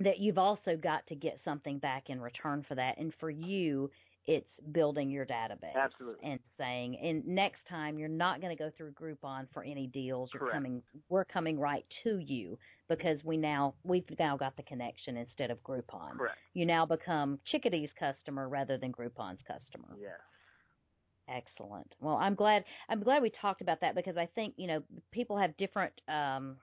that you've also got to get something back in return for that and for you it's building your database Absolutely. and saying and next time you're not going to go through Groupon for any deals you're Correct. coming we're coming right to you because we now we've now got the connection instead of Groupon Correct. you now become Chickadee's customer rather than Groupon's customer. Yes. Excellent. Well, I'm glad I'm glad we talked about that because I think you know people have different um,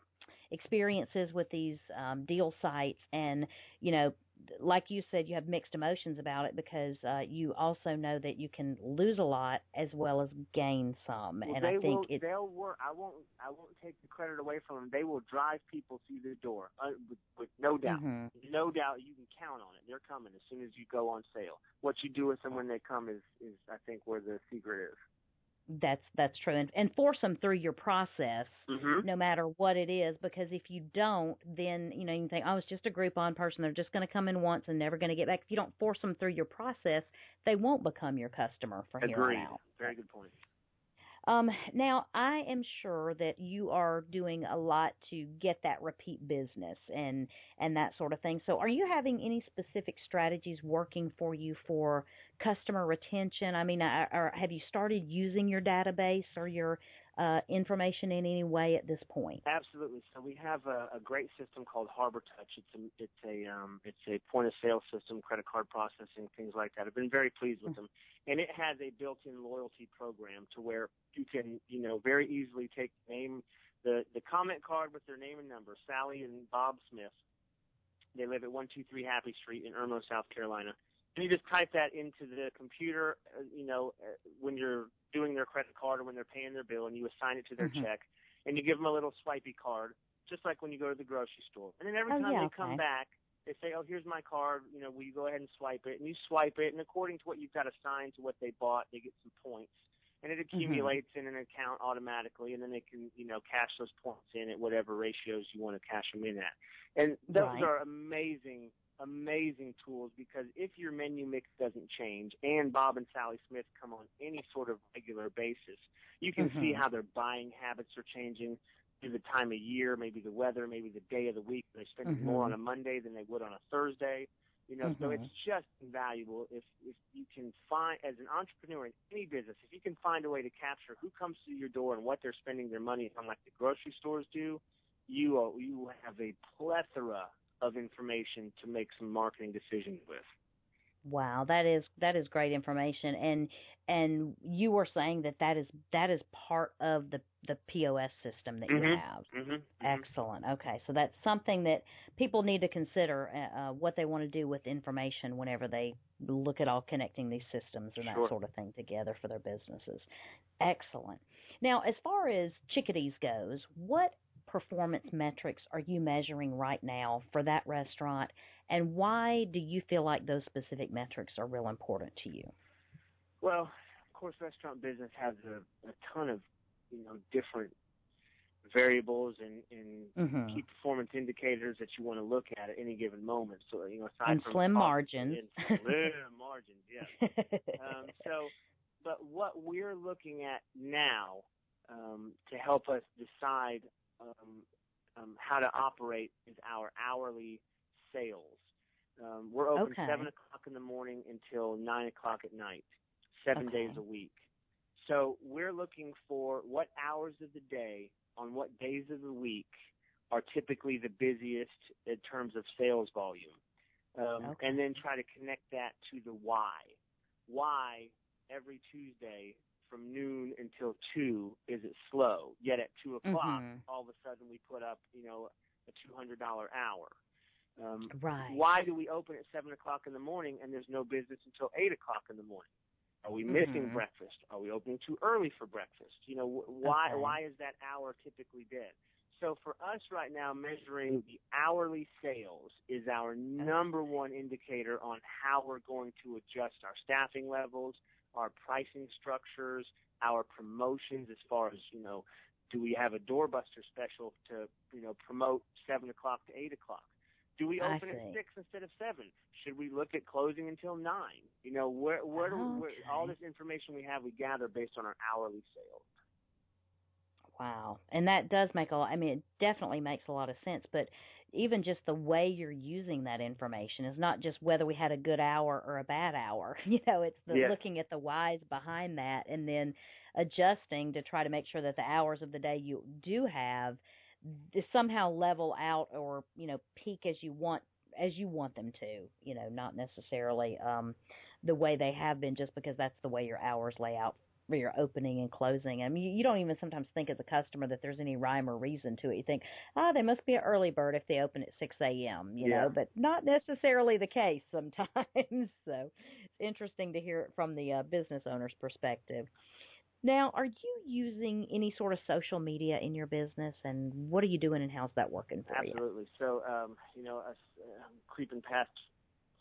experiences with these um, deal sites, and you know, like you said, you have mixed emotions about it because uh, you also know that you can lose a lot as well as gain some, Well, and I think will. it's They'll work. I won't. I won't take the credit away from them. They will drive people through the door uh, with, with no doubt. Mhm. No doubt. You can count on it. They're coming as soon as you go on sale. What you do with them when they come is, is I think, where the secret is. That's that's true, and, and force them through your process. Mm-hmm. no matter what it is because if you don't then you know you can think oh it's just a groupon person they're just going to come in once and never going to get back if you don't force them through your process they won't become your customer from here on Agreed. out Very good point. Um now i am sure that you are doing a lot to get that repeat business and and that sort of thing. So are you having any specific strategies working for you for customer retention? I mean are, are, have you started using your database or your uh, information in any way at this point Absolutely. So we have a, a great system called Harbor Touch. It's a it's a um, it's a point of sale system, credit card processing, things like that. I've been very pleased with them, and it has a built-in loyalty program to where you can you know very easily take the name the the comment card with their name and number, Sally and Bob Smith. They live at one two three Happy Street in Irmo, South Carolina. And you just type that into the computer, uh, you know, uh, when you're doing their credit card or when they're paying their bill, and you assign it to their Mhm. check and you give them a little swipey card, just like when you go to the grocery store. And then every Oh, time yeah, they okay. come back, they say, "Oh, here's my card. You know, will you go ahead and swipe it?" And you swipe it, and according to what you've got assigned to what they bought, they get some points, and it accumulates in an account automatically, and then they can, you know, cash those points in at whatever ratios you want to cash them in at. And those Right. are amazing, amazing tools because if your menu mix doesn't change and Bob and Sally Smith come on any sort of regular basis, you can see Mhm. how their buying habits are changing through the time of year, maybe the weather, maybe the day of the week. They spend Mhm. more on a Monday than they would on a Thursday. You know, so Mhm. it's just invaluable if if you can find as an entrepreneur in any business, if you can find a way to capture who comes through your door and what they're spending their money on, like the grocery stores do, you will, you have a plethora of information to make some marketing decisions with. Wow, that is that is great information, and and you were saying that that is that is part of the the POS system that you Mhm. have. Mm-hmm. Excellent. Okay, so that's something that people need to consider uh, uh, what they want to do with information whenever they look at all connecting these systems and that sort of thing together for their businesses. Excellent. Now, as far as Chickadees goes, what performance metrics are you measuring right now for that restaurant, and why do you feel like those specific metrics are real important to you? Well, of course, restaurant business has a, a ton of you know different variables and, and Mhm. key performance indicators that you want to look at at any given moment. So you know, aside And from slim margins. slim margins, yes. Um, so, but what we're looking at now um, to help us decide um, um, how to operate is our hourly sales. Um, we're open Okay. seven o'clock in the morning until nine o'clock at night, seven Okay. days a week. So we're looking for what hours of the day on what days of the week are typically the busiest in terms of sales volume, um, Okay. and then try to connect that to the why. Why every Tuesday from noon until two is it slow? Yet at two o'clock, Mhm. all of a sudden we put up, you know, a two hundred dollar hour. Um, Right. why do we open at seven o'clock in the morning and there's no business until eight o'clock in the morning? Are we missing Mhm. breakfast? Are we opening too early for breakfast? You know, wh- why Okay. why is that hour typically dead? So for us right now, measuring the hourly sales is our number one indicator on how we're going to adjust our staffing levels, our pricing structures, our promotions as far as, you know, do we have a doorbuster special to, you know, promote seven o'clock to eight o'clock? Do we open at six instead of seven? Should we look at closing until nine? You know, where where do we, where, all this information we have we gather based on our hourly sales. Wow. And that does make a lot I mean it definitely makes a lot of sense, but even just the way you're using that information is not just whether we had a good hour or a bad hour. You know, it's the Yes. looking at the whys behind that and then adjusting to try to make sure that the hours of the day you do have somehow level out or, you know, peak as you want as you want them to, you know, not necessarily um the way they have been just because that's the way your hours lay out for your opening and closing. I mean, you, you don't even sometimes think as a customer that there's any rhyme or reason to it. You think, ah, they must be an early bird if they open at 6 a.m., you Yeah. know, but not necessarily the case sometimes. so it's interesting to hear it from the uh, business owner's perspective. Now, are you using any sort of social media in your business, and what are you doing, and how's that working for you? Absolutely. So, um, you know, us, uh, creeping past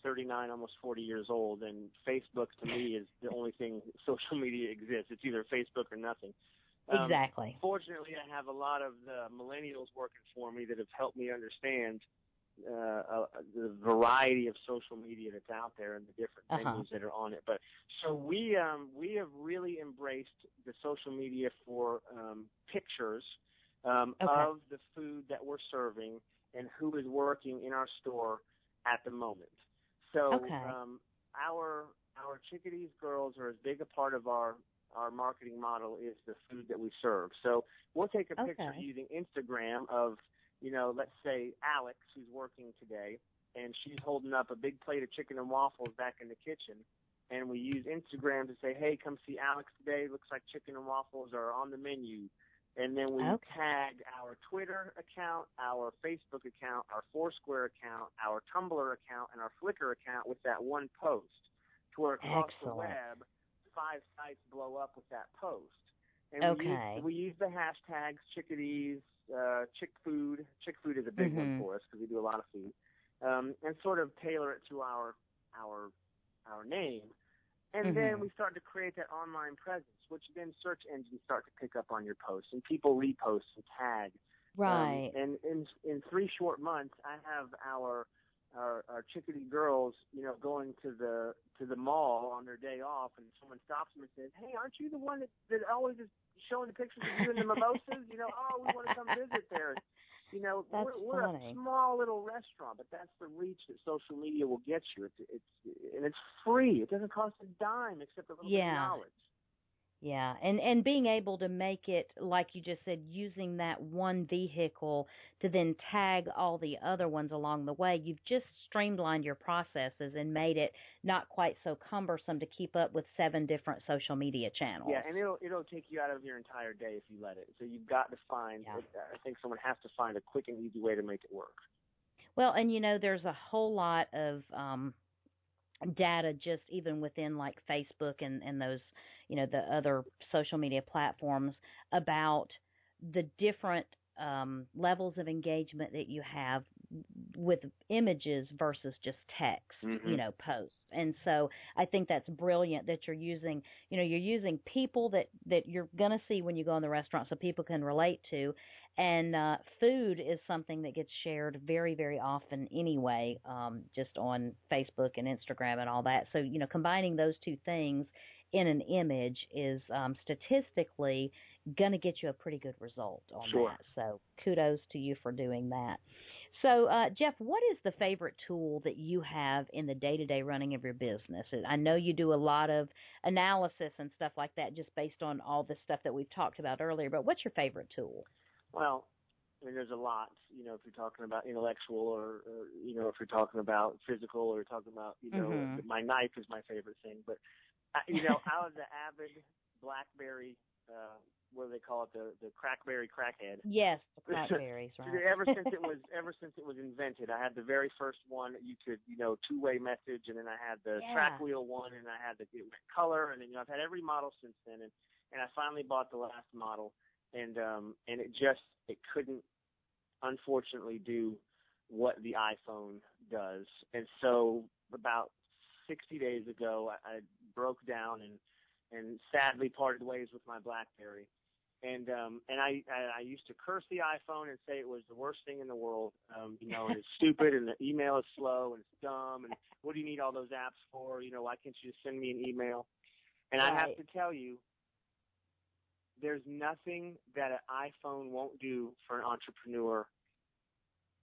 39, almost 40 years old, and Facebook to me is the only thing social media exists. It's either Facebook or nothing. Um, exactly. Fortunately, I have a lot of the millennials working for me that have helped me understand uh, uh, the variety of social media that's out there and the different Uh-huh. venues that are on it. But so we um, we have really embraced the social media for um, pictures um, Okay. of the food that we're serving and who is working in our store at the moment. So Okay. um, our our chickadees girls are as big a part of our our marketing model is the food that we serve. So we'll take a picture using Instagram of, you know, let's say Alex who's working today and she's holding up a big plate of chicken and waffles back in the kitchen and we use Instagram to say, "Hey, come see Alex today. Looks like chicken and waffles are on the menu." And then we Okay. tag our Twitter account, our Facebook account, our Foursquare account, our Tumblr account, and our Flickr account with that one post. To where across the web, five sites blow up with that post. And Okay. we use, we use the hashtags chickadees, uh, chick food. Chick food is a big one Mhm. for us because we do a lot of food. Um, and sort of tailor it to our our our name. And then Mhm. we start to create that online presence, which then search engines start to pick up on your posts and people repost and tag. Um, Right. and in in three short months, I have our our, our chickadee girls, you know, going to the to the mall on their day off, and someone stops them and says, "Hey, aren't you the one that that always is showing the pictures of you and the mimosas? You know, oh, we want to come visit there." You know, That's we're, we're funny. a small little restaurant, but that's the reach that social media will get you. It's it's and it's free. It doesn't cost a dime except a little bit of Yeah. knowledge. Yeah, and and being able to make it like you just said, using that one vehicle to then tag all the other ones along the way, you've just streamlined your processes and made it not quite so cumbersome to keep up with seven different social media channels. Yeah, and it'll it'll take you out of your entire day if you let it. So you've got to find. Yeah. I think someone has to find a quick and easy way to make it work. Well, and you know, there's a whole lot of um data just even within like Facebook and and those, you know, the other social media platforms about the different um levels of engagement that you have with images versus just text, Mhm. you know, posts. And so I think that's brilliant that you're using, you know, you're using people that that you're going to see when you go in the restaurant so people can relate to and uh food is something that gets shared very very often anyway um just on Facebook and Instagram and all that. So, you know, combining those two things in an image is um statistically going to get you a pretty good result on Sure. that. So, kudos to you for doing that. So, uh, Jeff, what is the favorite tool that you have in the day to day running of your business? I know you do a lot of analysis and stuff like that just based on all the stuff that we've talked about earlier, but what's your favorite tool? Well, I mean, there's a lot. You know, if you're talking about intellectual, or, or you know, if you're talking about physical, or you're talking about, you know, Mhm. my knife is my favorite thing. But you know, I was an avid BlackBerry. Uh, what do they call it? The the crackberry crackhead. Yes, the blackberries, right? Ever since it was ever since it was invented, I had the very first one you could you know two way message, and then I had the Yeah. track wheel one, and I had the it went color, and then you know I've had every model since then, and and I finally bought the last model, and um and it just it couldn't unfortunately do what the iPhone does, and so about 60 days ago I, I broke down and and sadly parted ways with my BlackBerry and um and I, I I used to curse the iPhone and say it was the worst thing in the world. Um, you know, and it's stupid and the email is slow and it's dumb and what do you need all those apps for? You know, why can't you just send me an email? And I have to tell you, there's nothing that an iPhone won't do for an entrepreneur,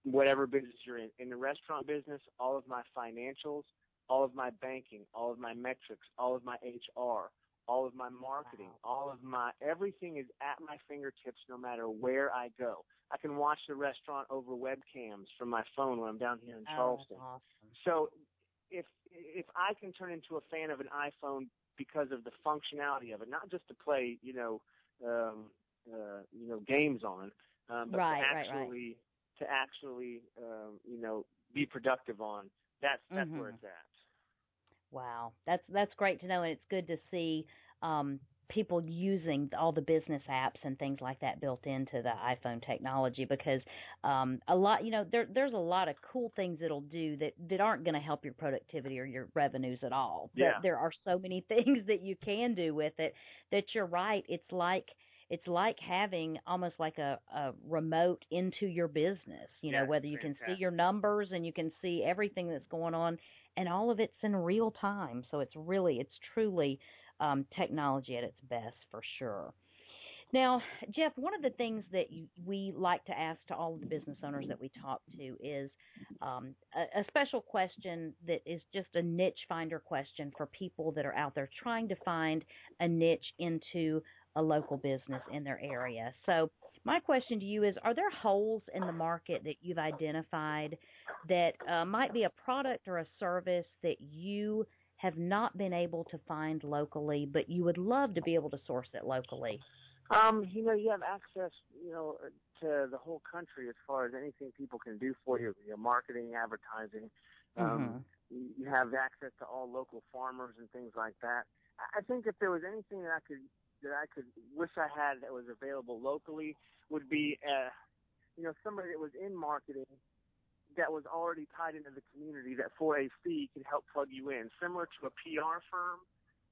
whatever business you're in. In the restaurant business, all of my financials, all of my banking, all of my metrics, all of my HR, all of my marketing, Wow. all of my everything is at my fingertips no matter where I go. I can watch the restaurant over webcams from my phone when I'm down here in Oh, Charleston. awesome. So if if I can turn into a fan of an iPhone because of the functionality of it, not just to play, you know, um, uh, you know, games on, um, but Right, to right, right. actually to actually, um, you know, be productive on. That's that's where Mhm. it's at. Wow, that's that's great to know, and it's good to see um, people using all the business apps and things like that built into the iPhone technology because um, a lot, you know, there there's a lot of cool things it'll do that that aren't going to help your productivity or your revenues at all. But Yeah. there are so many things that you can do with it that you're right. It's like it's like having almost like a, a remote into your business, you know, Yeah, whether you can see your numbers and you can see everything that's going on and all of it's in real time. So it's really, it's truly um, technology at its best for sure. Now, Jeff, one of the things that you, we like to ask to all of the business owners that we talk to is um, a, a special question that is just a niche finder question for people that are out there trying to find a niche into a local business in their area. So, my question to you is Are there holes in the market that you've identified that uh, might be a product or a service that you have not been able to find locally, but you would love to be able to source it locally? Um, you know, you have access, you know, to the whole country as far as anything people can do for you, you know, marketing, advertising. Um, you you have access to all local farmers and things like that. I I think if there was anything that I could that I could wish I had that was available locally would be, uh, you know, somebody that was in marketing that was already tied into the community that for a fee could help plug you in, similar to a PR firm,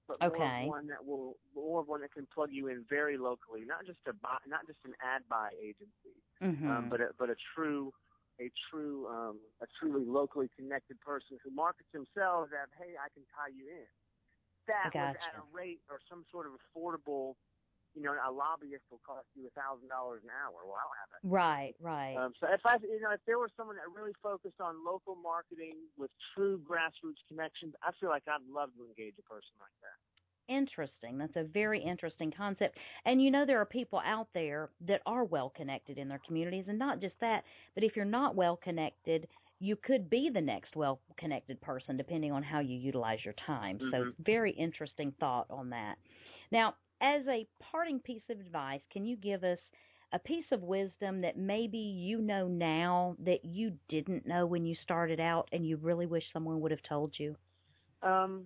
but more of one that will more of one that can plug you in very locally, not just a buy, not just an ad buy agency, Mm-hmm. um, but a, but a true a true um, a truly locally connected person who markets themselves as hey I can tie you in. That was at a rate or some sort of affordable. You know, a lobbyist will cost you a thousand dollars an hour. Well, I don't have that. right, right. Um, so if I, you know, if there was someone that really focused on local marketing with true grassroots connections, I feel like I'd love to engage a person like that. Interesting. That's a very interesting concept. And you know, there are people out there that are well connected in their communities, and not just that, but if you're not well connected, you could be the next well connected person depending on how you utilize your time. So, Mhm. very interesting thought on that. Now, as a parting piece of advice, can you give us a piece of wisdom that maybe you know now that you didn't know when you started out and you really wish someone would have told you? Um,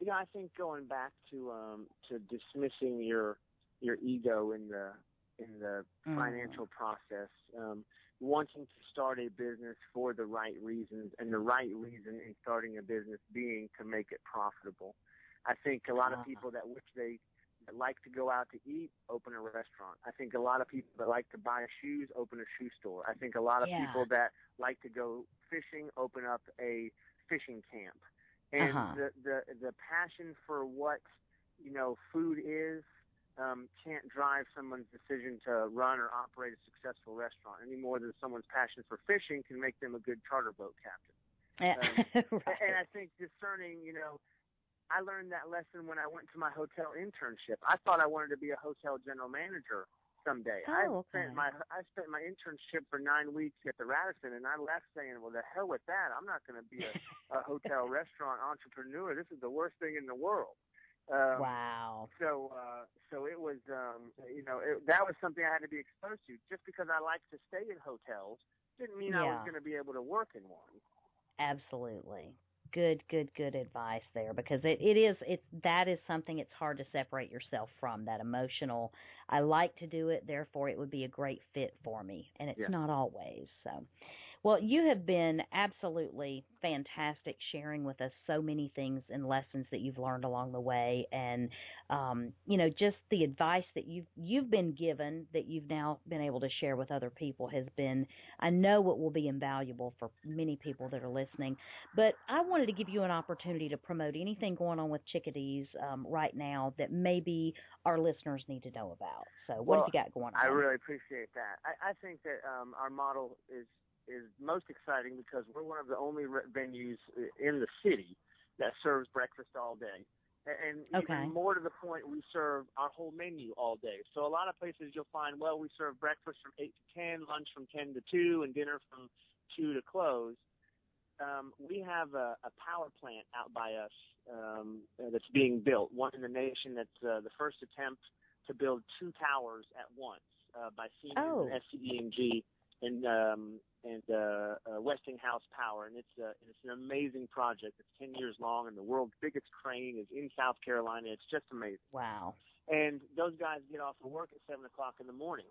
you know, I think going back to um, to dismissing your your ego in the in the Mm. financial process. Um, wanting to start a business for the right reasons, and the right reason in starting a business being to make it profitable. I think a lot of Uh-huh. people that wish they that like to go out to eat open a restaurant. I think a lot of people that like to buy shoes open a shoe store. I think a lot of Yeah. people that like to go fishing open up a fishing camp. And Uh-huh. the, the the passion for what you know food is um, can't drive someone's decision to run or operate a successful restaurant any more than someone's passion for fishing can make them a good charter boat captain. right. And I think discerning, you know, I learned that lesson when I went to my hotel internship. I thought I wanted to be a hotel general manager someday. I Oh, okay. spent my I spent my internship for nine weeks at the Radisson, and I left saying, "Well, the hell with that! I'm not going to be a, a hotel restaurant entrepreneur. This is the worst thing in the world." Um, wow. so uh so it was um you know it, that was something I had to be exposed to just because I like to stay in hotels didn't mean I was going to be able to work in one Absolutely. Good, good, good advice there because it, it is it that is something it's hard to separate yourself from that emotional I like to do it, therefore it would be a great fit for me. And it's Yeah. not always. So well, you have been absolutely fantastic sharing with us so many things and lessons that you've learned along the way and um, you know, just the advice that you've you've been given that you've now been able to share with other people has been I know it will be invaluable for many people that are listening. But I wanted to give you an opportunity to promote anything going on with chickadees um, right now that maybe our listeners need to know about. So what Well, have you got going on? I really appreciate that. I, I think that um, our model is is most exciting because we're one of the only re- venues in the city that serves breakfast all day. And Okay. even more to the point, we serve our whole menu all day. So a lot of places you'll find, well, we serve breakfast from 8 to 10, lunch from 10 to 2, and dinner from 2 to close. Um, we have a, a power plant out by us um, that's being built, one in the nation that's uh, the first attempt to build two towers at once uh, by Siemens Oh. and SCE&G and um, and uh, uh, Westinghouse Power, and it's uh, it's an amazing project. It's ten years long, and the world's biggest crane is in South Carolina. It's just amazing. Wow. And those guys get off of work at seven o'clock in the morning,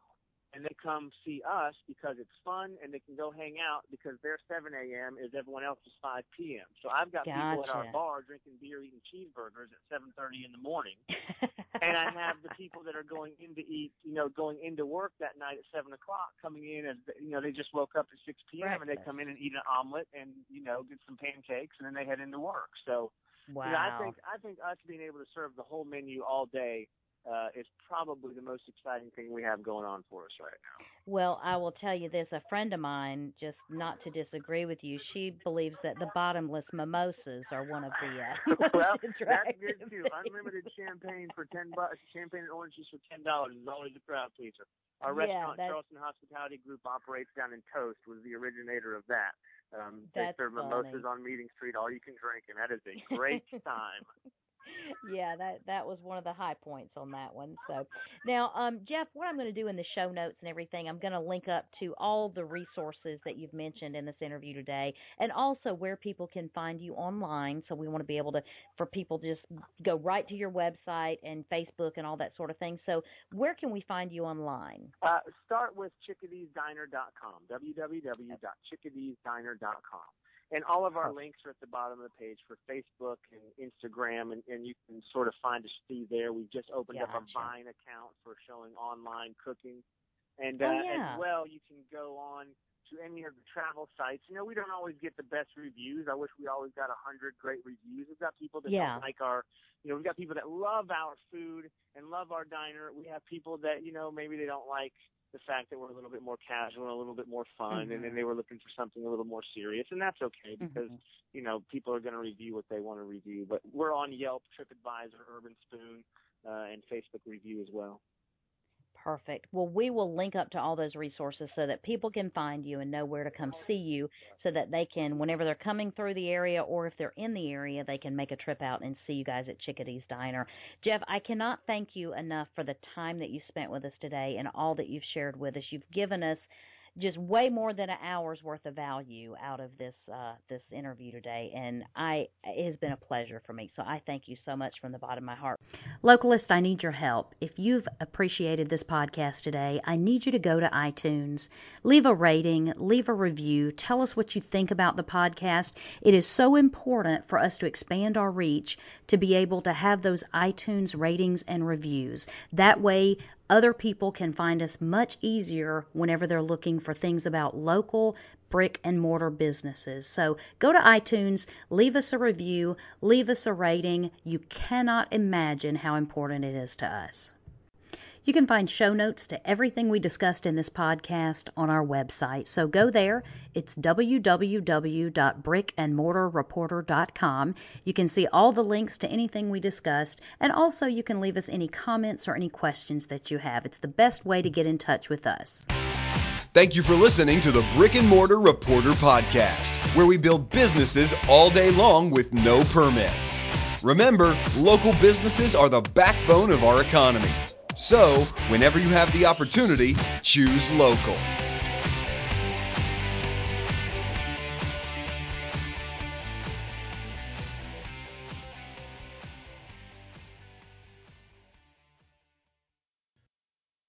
and they come see us because it's fun, and they can go hang out because their seven a.m. is everyone else's five p.m. So I've got people at our bar drinking beer, eating cheeseburgers at seven thirty in the morning and I have the people that are going in to eat, you know, going into work that night at seven o'clock, coming in as you know they just woke up at six p.m. and they come in and eat an omelet and you know get some pancakes and then they head into work. So wow. you know, I think I think us being able to serve the whole menu all day uh, is probably the most exciting thing we have going on for us right now. Well, I will tell you this. A friend of mine, just not to disagree with you, she believes that the bottomless mimosas are one of the uh, well, that's good too. things. Unlimited champagne for ten bucks, champagne and oranges for ten dollars is always a crowd pleaser. Our Yeah, restaurant, that's- Charleston Hospitality Group, operates down in Toast. Was the originator of that. Um, That's they serve funny. mimosas on Meeting Street, all you can drink, and that is a great time. Yeah, that that was one of the high points on that one. So now, um, Jeff, what I'm going to do in the show notes and everything, I'm going to link up to all the resources that you've mentioned in this interview today, and also where people can find you online. So we want to be able to for people to just go right to your website and Facebook and all that sort of thing. So where can we find you online? Uh, start with chickadeesdiner.com, www.chickadeesdiner.com. And all of our links are at the bottom of the page for Facebook and Instagram, and, and you can sort of find us through there. We've just opened up a. Vine account for showing online cooking. And Oh, uh, yeah. as well, you can go on to any of the travel sites. You know, we don't always get the best reviews. I wish we always got a hundred great reviews. We've got people that Yeah. don't like our, you know, we've got people that love our food and love our diner. We have people that, you know, maybe they don't like the fact that we're a little bit more casual and a little bit more fun, and then Mhm. they were looking for something a little more serious, and that's okay because Mhm. you know people are going to review what they want to review. But we're on Yelp, TripAdvisor, Urbanspoon, uh, and Facebook review as well. Perfect. Well, we will link up to all those resources so that people can find you and know where to come see you so that they can, whenever they're coming through the area or if they're in the area, they can make a trip out and see you guys at Chickadee's Diner. Jeff, I cannot thank you enough for the time that you spent with us today and all that you've shared with us. You've given us just way more than an hour's worth of value out of this uh, this interview today, and I it has been a pleasure for me. So I thank you so much from the bottom of my heart. Localist, I need your help. If you've appreciated this podcast today, I need you to go to iTunes, leave a rating, leave a review, tell us what you think about the podcast. It is so important for us to expand our reach to be able to have those iTunes ratings and reviews. That way, other people can find us much easier whenever they're looking for things about local brick and mortar businesses. So go to iTunes, leave us a review, leave us a rating. You cannot imagine how important it is to us. You can find show notes to everything we discussed in this podcast on our website. So go there. It's www.brickandmortarreporter.com. You can see all the links to anything we discussed, and also you can leave us any comments or any questions that you have. It's the best way to get in touch with us. Thank you for listening to the Brick and Mortar Reporter Podcast, where we build businesses all day long with no permits. Remember, local businesses are the backbone of our economy. So, whenever you have the opportunity, choose local.